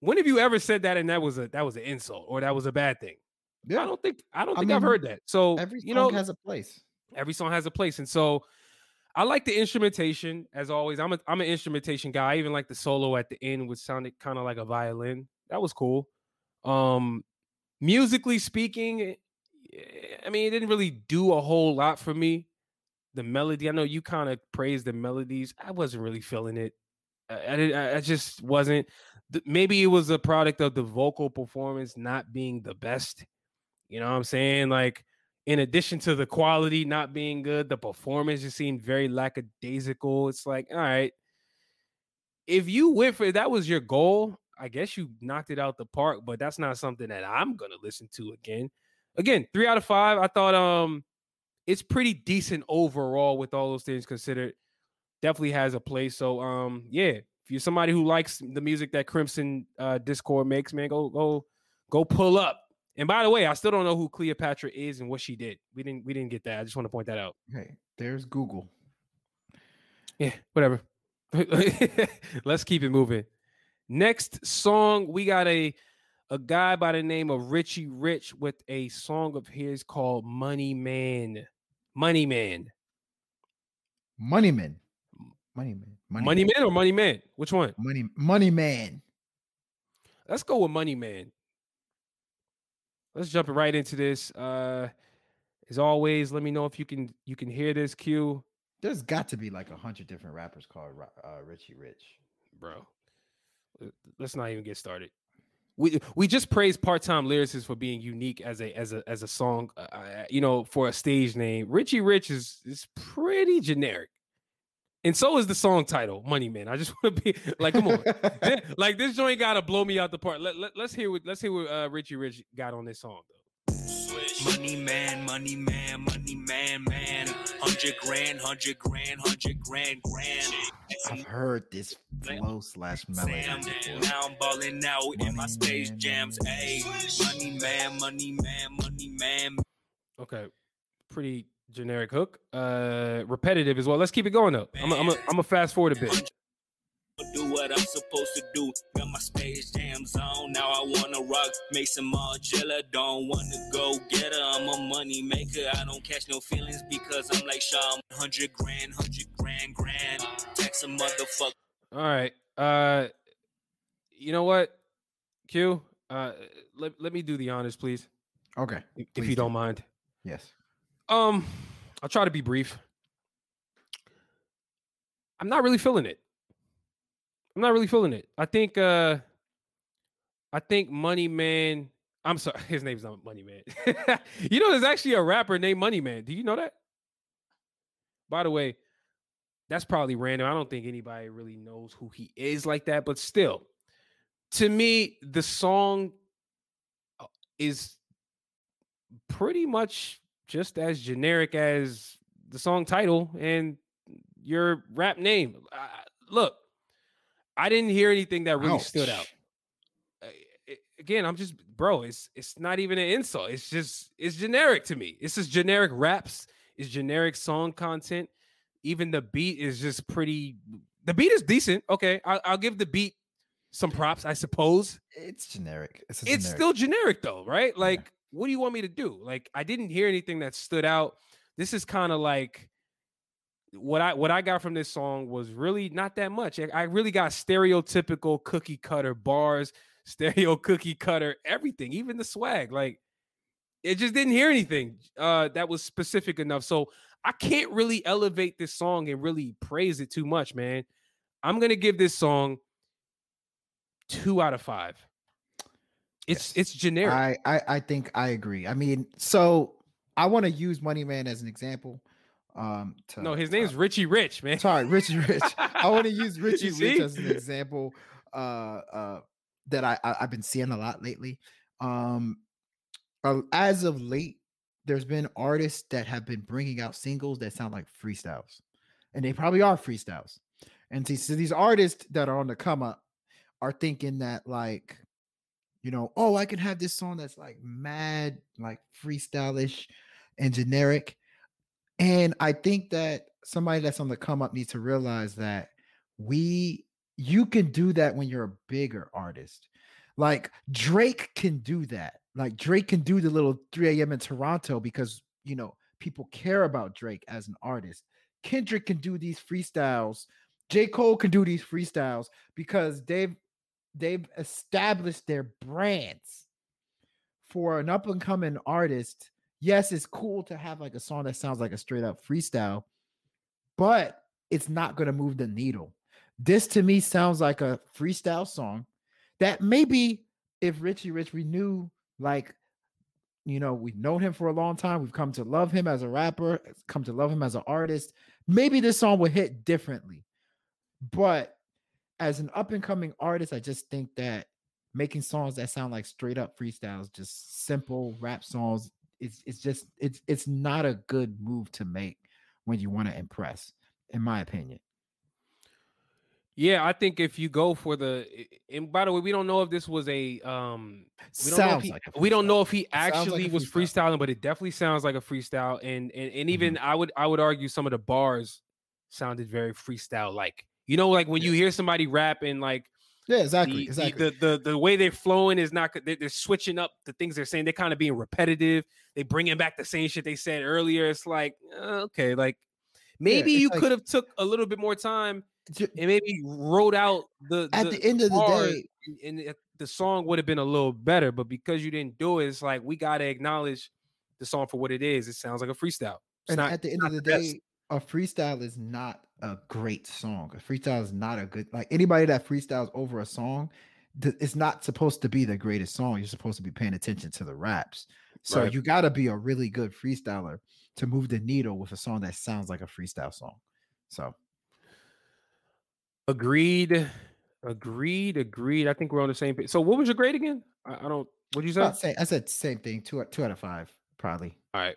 when have you ever said that and that was a that was an insult or that was a bad thing? yeah I don't think I don't I think I've heard that. So every song you know has a place. every song has a place and so i like the instrumentation as always i'm a i'm an instrumentation guy i even like the solo at the end which sounded kind of like a violin that was cool um musically speaking eh, i mean it didn't really do a whole lot for me. The melody i know you kind of praised the melodies i wasn't really feeling it. I, I, didn't, I I just wasn't maybe it was a product of the vocal performance not being the best you know what i'm saying? Like in addition to the quality not being good, the performance just seemed very lackadaisical. It's like, all right, if you went for that was your goal, I guess you knocked it out the park, but that's not something that I'm gonna listen to again. Again, three out of five. I thought um it's pretty decent overall with all those things considered. Definitely has a place. So um yeah, if you're somebody who likes the music that Crimson uh Discord makes, man, go go go pull up. And by the way, I still don't know who Cleopatra is and what she did. We didn't we didn't get that. I just want to point that out. Hey, there's Google. Yeah, whatever. Let's keep it moving. Next song, we got a a guy by the name of Richy Rich with a song of his called Money Man. Money Man. Money Man. Money Man. Money, Man or Money Man? Which one? Money Money Man. Let's go with Money Man. Let's jump right into this. Uh as always, let me know if you can you can hear this cue, There's got to be like a hundred different rappers called uh, Richie Rich. bro. Let- Let's not even get started. We we just praised part-time lyricists for being unique as a as a as a song, uh, uh, you know, for a stage name. Richy Rich is is pretty generic. And so is the song title, Money Man. I just want to be like, come on. Like this joint gotta blow me out the park. Let, let, us hear what let's hear what uh, Richy Rich got on this song though. Money man, money man, money man, man. Hundred grand, hundred grand, hundred grand, grand. I've heard this flow slash melody Sam, before. now I'm balling out in my space man, jams. money Ayy, money man, money man, money man. Okay, pretty generic hook. Uh, repetitive as well. Let's keep it going though. I'm a, I'm a, I'm a fast forward a bit. Do what I'm supposed to do. Got my space jams on, now I wanna rock. Maison Margiela, don't wanna go get her. I'm a money maker, I don't catch no feelings because I'm like Sean. 100 grand, 100 grand, grand. Tax a motherfucker. All right. Uh you know what? Q, uh let, let me do the honors, please. Okay. If Please you do. don't mind. Yes. Um, I'll try to be brief. I'm not really feeling it. I'm not really feeling it. I think uh I think Money Man. I'm sorry, his name's not Money Man. you know, there's actually a rapper named Money Man. Do you know that? By the way, that's probably random. I don't think anybody really knows who he is like that, but still, to me, the song uh, is pretty much just as generic as the song title and your rap name. Look, I didn't hear anything that really stood out. Ouch. Uh, Again, I'm just bro. It's it's not even an insult. It's just it's generic to me. It's just generic raps. It's generic song content. Even the beat is just pretty. The beat is decent. Okay, I, I'll give the beat some props. I suppose It's generic. It's, a it's still generic though, right? Like, what do you want me to do? Like, I didn't hear anything that stood out. This is kind of like what I what I got from this song was really not that much. I- really got stereotypical cookie cutter bars, stereo cookie cutter everything, even the swag. Like, it just didn't hear anything uh, that was specific enough. So I can't really elevate this song and really praise it too much, man. I'm gonna give this song two out of five. It's Yes. it's generic. I, I I think I agree. I mean, so I want to use Money Man as an example. Um, to, no, his name's Richy Rich, man. sorry, Richy Rich. I want to use Richy Rich as an example. Uh, uh, that I, I I've been seeing a lot lately. Um, uh, as of late, there's been artists that have been bringing out singles that sound like freestyles, and they probably are freestyles. And see, so these artists that are on the come up are thinking that like, you know, oh, I can have this song that's like mad, like freestylish and generic. And I think that somebody that's on the come up needs to realize that we you can do that when you're a bigger artist. Like Drake can do that. Like Drake can do the little 3 a.m. in Toronto because you know people care about Drake as an artist. Kendrick can do these freestyles. J. Cole can do these freestyles because they've they've established their brands for an up and coming artist. Yes, it's cool to have like a song that sounds like a straight up freestyle, but it's not going to move the needle. This to me sounds like a freestyle song that maybe if Richy Rich we knew like you know we've known him for a long time we've come to love him as a rapper come to love him as an artist maybe this song would hit differently but as an up and coming artist i just think that making songs that sound like straight up freestyles just simple rap songs it's it's just it's it's not a good move to make when you want to impress in my opinion Yeah, I think if you go for the and by the way, we don't know if this was a um we don't know if he, like we don't know if he sounds like actually was freestyle. freestyling, but it definitely sounds like a freestyle. And and, and even Mm-hmm. I would I would argue some of the bars sounded very freestyle like. You know, like when you hear somebody rap and like yeah exactly the, the- exactly The, the the way they're flowing is not. They're, they're switching up the things they're saying. They're kind of being repetitive. They bringing back the same shit they said earlier. It's like uh, okay, like maybe it's you like- could have took a little bit more time and maybe wrote out the at the end of the day and- the song would have been a little better. But because you didn't do it, it's like we gotta acknowledge the song for what it is. It sounds like a freestyle. It's and not at the end of the the best. day, a freestyle is not a great song. A freestyle is not a good like anybody that freestyles over a song. th- It's not supposed to be the greatest song. You're supposed to be paying attention to the raps. So Right. you got to be a really good freestyler to move the needle with a song that sounds like a freestyle song. So agreed, agreed, agreed. I think we're on the same page. So what was your grade again? I, I don't. What did you say? I said same thing. Two out- two out of five, probably. All right.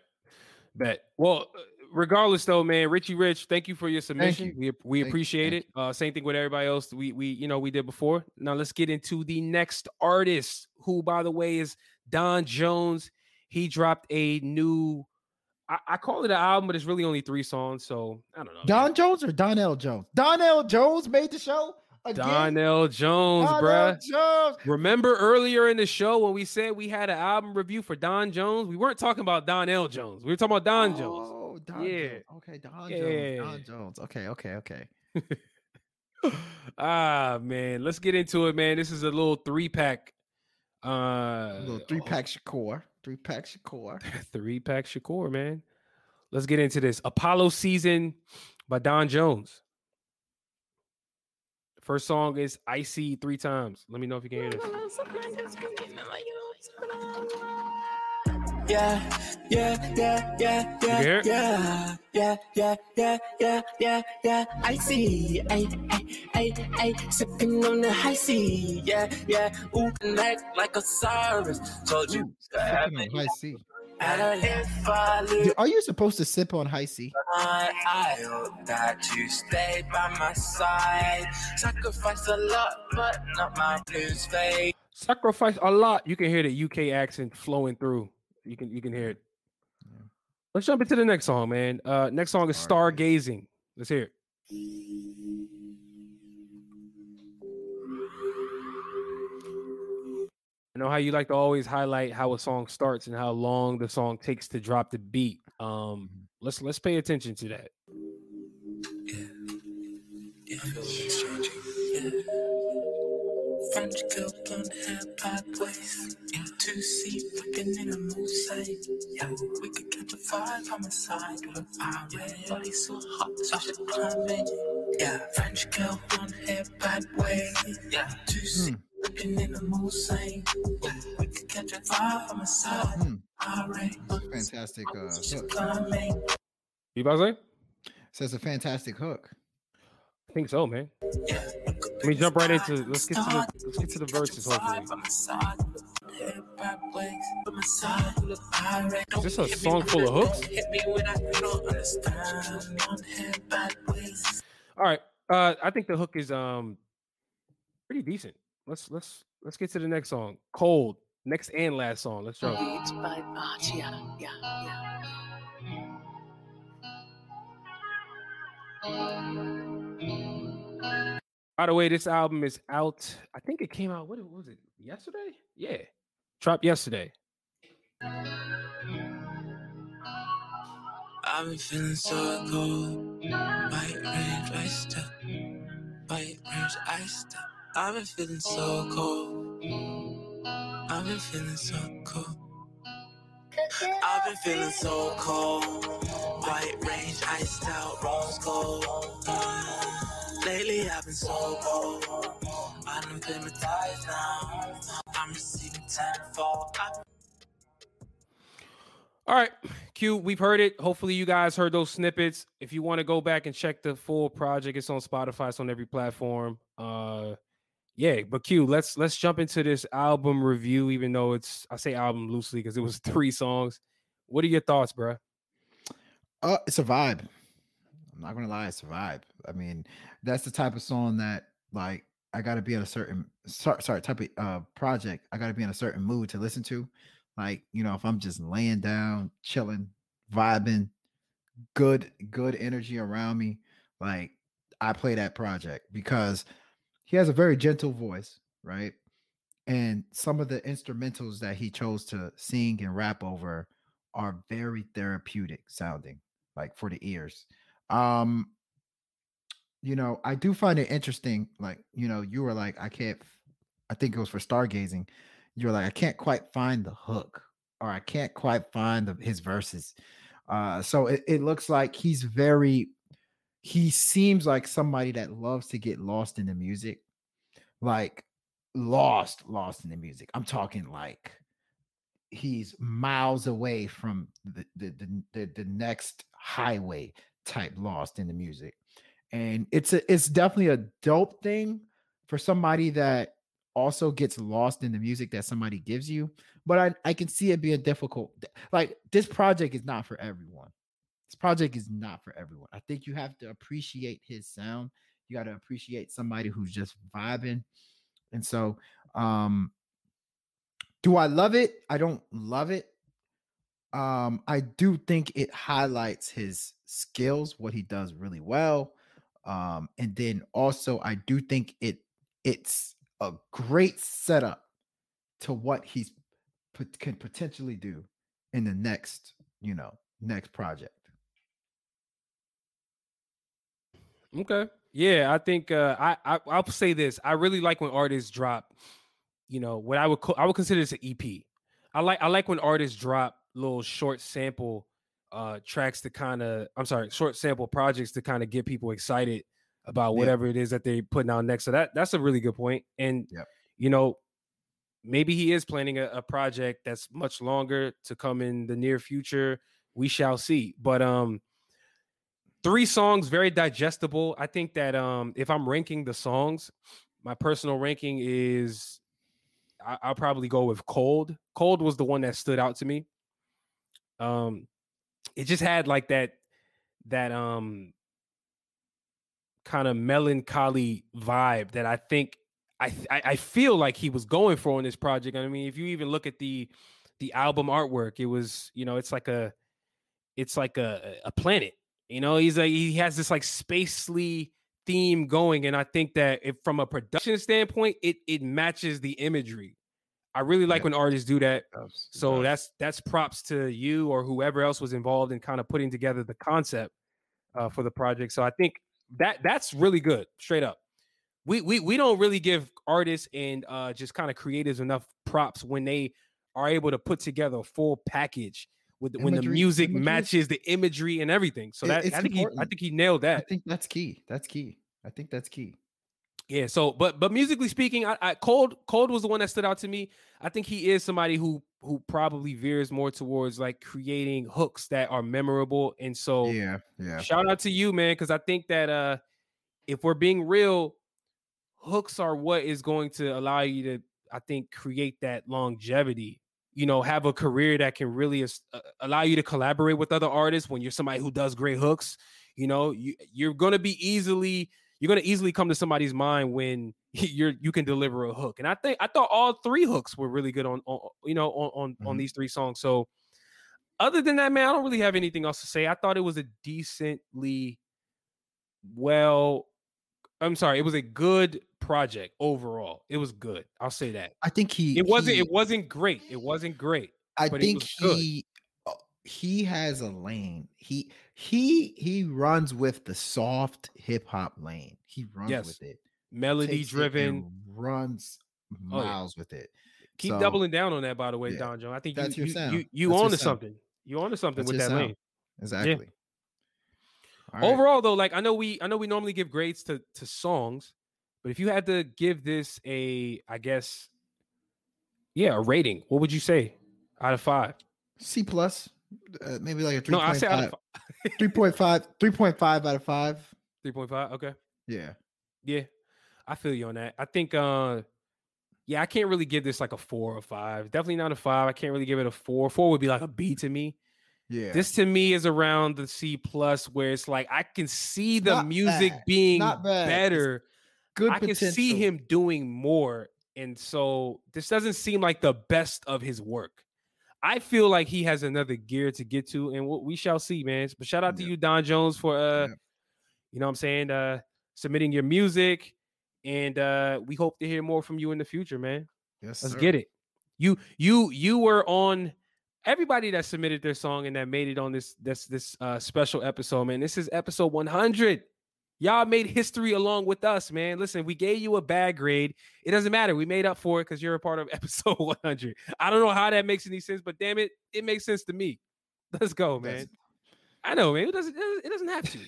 Bet. Well, uh, regardless though, man, Richy Rich, thank you for your submission. you. We we Thank you, appreciate thank it. Uh same thing with everybody else. We we you know we did before. Now let's get into the next artist, who by the way is Don Jones. He dropped a new I, I call it an album, but it's really only three songs. So I don't know. man. Don Jones or Donell Jones? Donell Jones made the show. Again? Donell Jones, Donell bruh. Jones. Remember earlier in the show when we said we had an album review for Don Jones? We weren't talking about Donell Jones. We were talking about Don Jones. Oh, Don Yeah. Jones. Okay, Don Yeah. Jones. Don Jones. Okay, okay, okay. ah man, let's get into it, man. This is a little three pack. Uh, A little three pack Shakur. Three pack Shakur. three pack Shakur, man. Let's get into this. Apollo Season by Don Jones. First song is Icy three times. Let me know if you can hear this. Yeah, yeah, yeah, yeah, You hear yeah, yeah, yeah, yeah, yeah, yeah, yeah. I see, ay, ay, ay, ay, sipping on the high C. Yeah, yeah, ooh, connect like a Cyrus. Told you, Sipping on high C. and if I Dude, Are you supposed to sip on high C? hope that you stay by my side. Sacrifice a lot, but not my blues fade. Sacrifice a lot. You can hear the UK accent flowing through. You can you can hear it. Let's jump into the next song, man. Uh next song is Stargazing. Let's hear it. I know how you like to always highlight how a song starts and how long the song takes to drop the beat. Um let's let's pay attention to that. Yeah, I feel it's changing. Yeah. French girl, blonde hair, bad ways. In two seat, looking in a mosaic. Yeah, we could catch a vibe on my side. Look, I red body so hot, so she climbing. Yeah, French girl, blonde hair, bad ways. Yeah, two seat, looking in a mosaic. Yeah, we could catch a vibe on my side. I red Fantastic uh, she hook. climbing. You about to say? Says a fantastic hook. I think so, man. Yeah, Let me jump right into let's get to the let's get to the verses hopefully. Is this a song full of hooks? All right. Uh I think the hook is um pretty decent. Let's let's let's get to the next song. Cold. Next and last song. Let's jump. By the way, this album is out. I think it came out. What was it? Yesterday? Yeah, dropped yesterday. I've been feeling so cold. White range iced up. White range iced up. I've been feeling so cold. I've been feeling so cold. I've been feeling so cold. White range iced out, rose gold. Lately I've been so cold. I done climatized now. I'm receiving tenfold. All right, Q, we've heard it. Hopefully, you guys heard those snippets. If you want to go back and check the full project, it's on Spotify, it's on every platform. Uh yeah, but Q, let's let's jump into this album review, even though it's I say album loosely because it was three songs. What are your thoughts, bruh? Uh, it's a vibe. I'm not gonna lie, it's a vibe. I mean, that's the type of song that like I gotta be in a certain sorry, sorry type of uh project. I gotta be in a certain mood to listen to. Like, you know, if I'm just laying down, chilling, vibing, good, good energy around me, like I play that project because he has a very gentle voice, right? And some of the instrumentals that he chose to sing and rap over are very therapeutic sounding, like for the ears. Um, you know, I do find it interesting. Like, you know, you were like, I can't, I think it was for stargazing. You were like, I can't quite find the hook, or I can't quite find the, his verses. Uh, so it, it looks like he's very, he seems like somebody that loves to get lost in the music, like lost, lost in the music. I'm talking like he's miles away from the the the, the, the next highway type lost in the music and it's a it's definitely a dope thing for somebody that also gets lost in the music that somebody gives you but i i can see it being difficult like this project is not for everyone this project is not for everyone i think you have to appreciate his sound you got to appreciate somebody who's just vibing and so um do I love it? I don't love it. Um, I do think it highlights his skills, what he does really well. Um, and then also I do think it it's a great setup to what he's can potentially do in the next, you know, next project. Okay. Yeah, I think uh, I, I I'll say this. I really like when artists drop, you know, what I would call, I would consider this an EP. I like I like when artists drop little short sample uh tracks to kind of I'm sorry, short sample projects to kind of get people excited about Yeah. whatever it is that they're putting out next. So that that's a really good point. And Yep. you know, maybe he is planning a, a project that's much longer to come in the near future. We shall see. But um three songs very digestible i think that um if i'm ranking the songs my personal ranking is I, i'll probably go with cold cold was the one that stood out to me um it just had like that that um kind of melancholy vibe that i think I, I feel like he was going for on this project i mean if you even look at the the album artwork it was you know it's like a it's like a a planet you know, he's like he has this like spacely theme going, and I think that if from a production standpoint, it it matches the imagery. I really like Yeah. when artists do that. Does, So does. that's that's props to you or whoever else was involved in kind of putting together the concept uh, for the project. So I think that that's really good, straight up. We we we don't really give artists and uh, just kind of creatives enough props when they are able to put together a full package with when the music imagery matches the imagery and everything. So that it's I think he I think he nailed that. I think that's key. That's key. I think that's key. Yeah. So, but but musically speaking, I, I Cold Cold was the one that stood out to me. I think he is somebody who who probably veers more towards like creating hooks that are memorable. And so, Yeah, yeah. shout out to you, man, because I think that uh if we're being real, hooks are what is going to allow you to, I think, create that longevity. You know, have a career that can really uh, allow you to collaborate with other artists when you're somebody who does great hooks. You know, you you're gonna be easily you're gonna easily come to somebody's mind when you're you can deliver a hook. And I think I thought all three hooks were really good on, on you know on on, on Mhm. these three songs. So other than that, man, I don't really have anything else to say. I thought it was a decently well. I'm sorry, it was a good project overall. It was good. I'll say that. I think he. It wasn't. he- It wasn't great. It wasn't great. I but it think was good. He has a lane. He he he runs with the soft hip hop lane. He runs Yes. with it. Melody it driven. and runs Oh, yeah. miles with it. Keep So, doubling down on that, by the way, yeah, Don John. I think that's you your you, sound. you you That's your on to something. You on to something That's with that sound. lane. Exactly. All right. Overall, though, like I know we I know we normally give grades to to songs, but if you had to give this a, I guess, yeah, a rating, what would you say out of five? C plus, uh, maybe like a three No, I say out of five. 3.5 3.5 out of five. three point five. Okay. Yeah. Yeah, I feel you on that. I think, uh, yeah, I can't really give this like a four or five. Definitely not a five. I can't really give it a four. Four would be like a B to me. Yeah. This to me is around the C plus, where it's like I can see the not music bad. being bad. It's better. good I can see him doing more, and so this doesn't seem like the best of his work. I feel like he has another gear to get to, and we shall see, man. But shout out to you, Don Jones, for uh, Yeah. you know, what I'm saying, uh, submitting your music, and uh, we hope to hear more from you in the future, man. Yes, Let's sir. get it. You, you, you were on. Everybody that submitted their song and that made it on this this this uh, special episode, man. This is episode 100. Y'all made history along with us, man. Listen, we gave you a bad grade. It doesn't matter. We made up for it because you're a part of episode 100. I don't know how that makes any sense, but damn it, it makes sense to me. Let's go, man. That's- I know, man. It doesn't. It doesn't have to.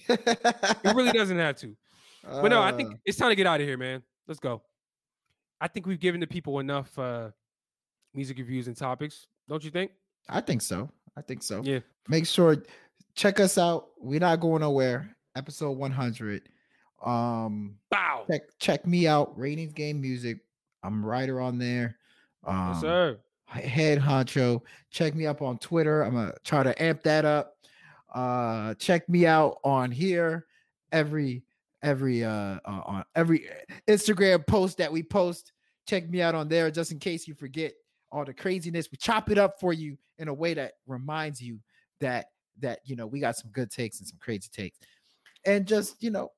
It really doesn't have to. But no, I think Uh, it's time to get out of here, man. Let's go. I think we've given the people enough uh music reviews and topics, don't you think? I think so. I think so. Yeah. Make sure check us out. We're not going nowhere. Episode 100. Um Bow. check check me out. Ratings Game Music. I'm writer on there. Um yes, sir. head honcho. Check me up on Twitter. I'm gonna try to amp that up. Uh check me out on here every every uh, uh on every Instagram post that we post. Check me out on there just in case you forget all the craziness. We chop it up for you in a way that reminds you that that you know we got some good takes and some crazy takes. And just, you know,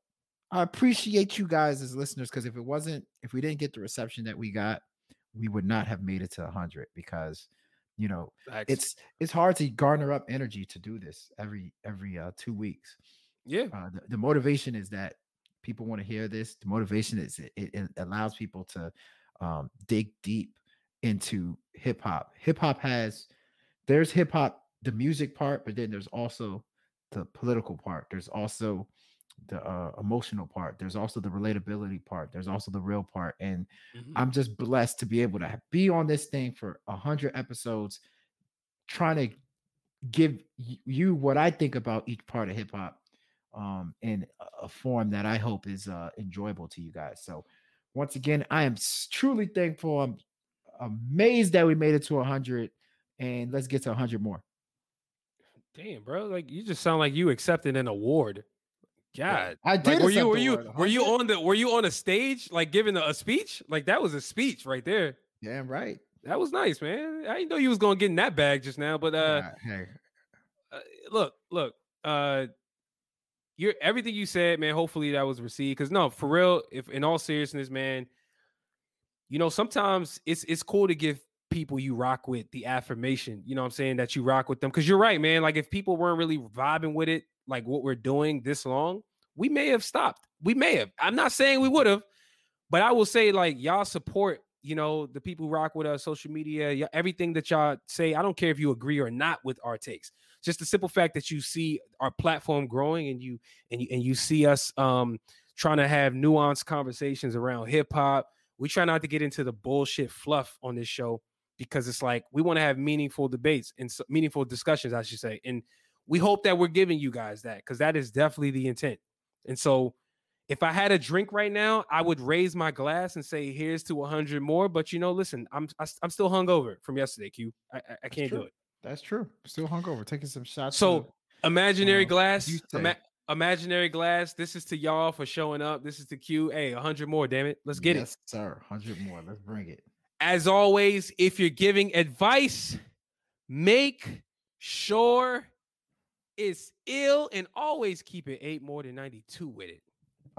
I appreciate you guys as listeners because if it wasn't, if we didn't get the reception that we got, we would not have made it to 100 because you know it's it's hard to garner up energy to do this every every uh two weeks. Yeah, uh, the, the motivation is that people want to hear this. The motivation is it, it, it allows people to um dig deep into hip hop. Hip hop has there's hip hop the music part but then there's also the political part there's also the uh, emotional part there's also the relatability part there's also the real part and Mhm. I'm just blessed to be able to be on this thing for a hundred episodes, trying to give you what I think about each part of hip hop, um, in a- form that I hope is uh, enjoyable to you guys. So, once again, I am truly thankful. I'm amazed that we made it to a hundred, and let's get to a hundred more. Damn, bro. Like you just sound like you accepted an award. God, I did. Like, were you were you award, were you on the were you on a stage like giving a, a speech? Like that was a speech right there. Damn right. That was nice, man. I didn't know you was gonna get in that bag just now, but uh, Yeah, hey, uh look, look, uh you're everything you said, man. Hopefully that was received. Cause no, for real, if in all seriousness, man, you know, sometimes it's it's cool to give people you rock with the affirmation, you know what I'm saying, that you rock with them. Cause you're right, man. Like if people weren't really vibing with it, like what we're doing this long, we may have stopped. We may have. I'm not saying we would have, but I will say, like, y'all support, you know, the people who rock with us, social media, everything that y'all say. I don't care if you agree or not with our takes. Just the simple fact that you see our platform growing and you and you and you see us um trying to have nuanced conversations around hip hop. We try not to get into the bullshit fluff on this show because it's like we want to have meaningful debates and s- meaningful discussions, I should say. And we hope that we're giving you guys that because that is definitely the intent. And so if I had a drink right now, I would raise my glass and say, "Here's to 100 more." But you know, listen, I'm I, am i am still hungover from yesterday. Q, I, I, I can't do it. that's true. Still hungover, taking some shots. So to- imaginary uh, glass, ima- imaginary glass. This is to y'all for showing up. This is to Q. Hey, 100 more. Damn it, let's get it. sir. Hundred more. Let's bring it. As always, if you're giving advice, make sure it's ill and always keep it eight more than 92 with it.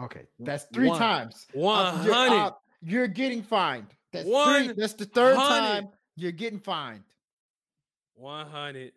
Okay, that's three One- times. Uh, you're, 100. uh, you're getting fined. That's three. One That's the third time you're getting fined. 100.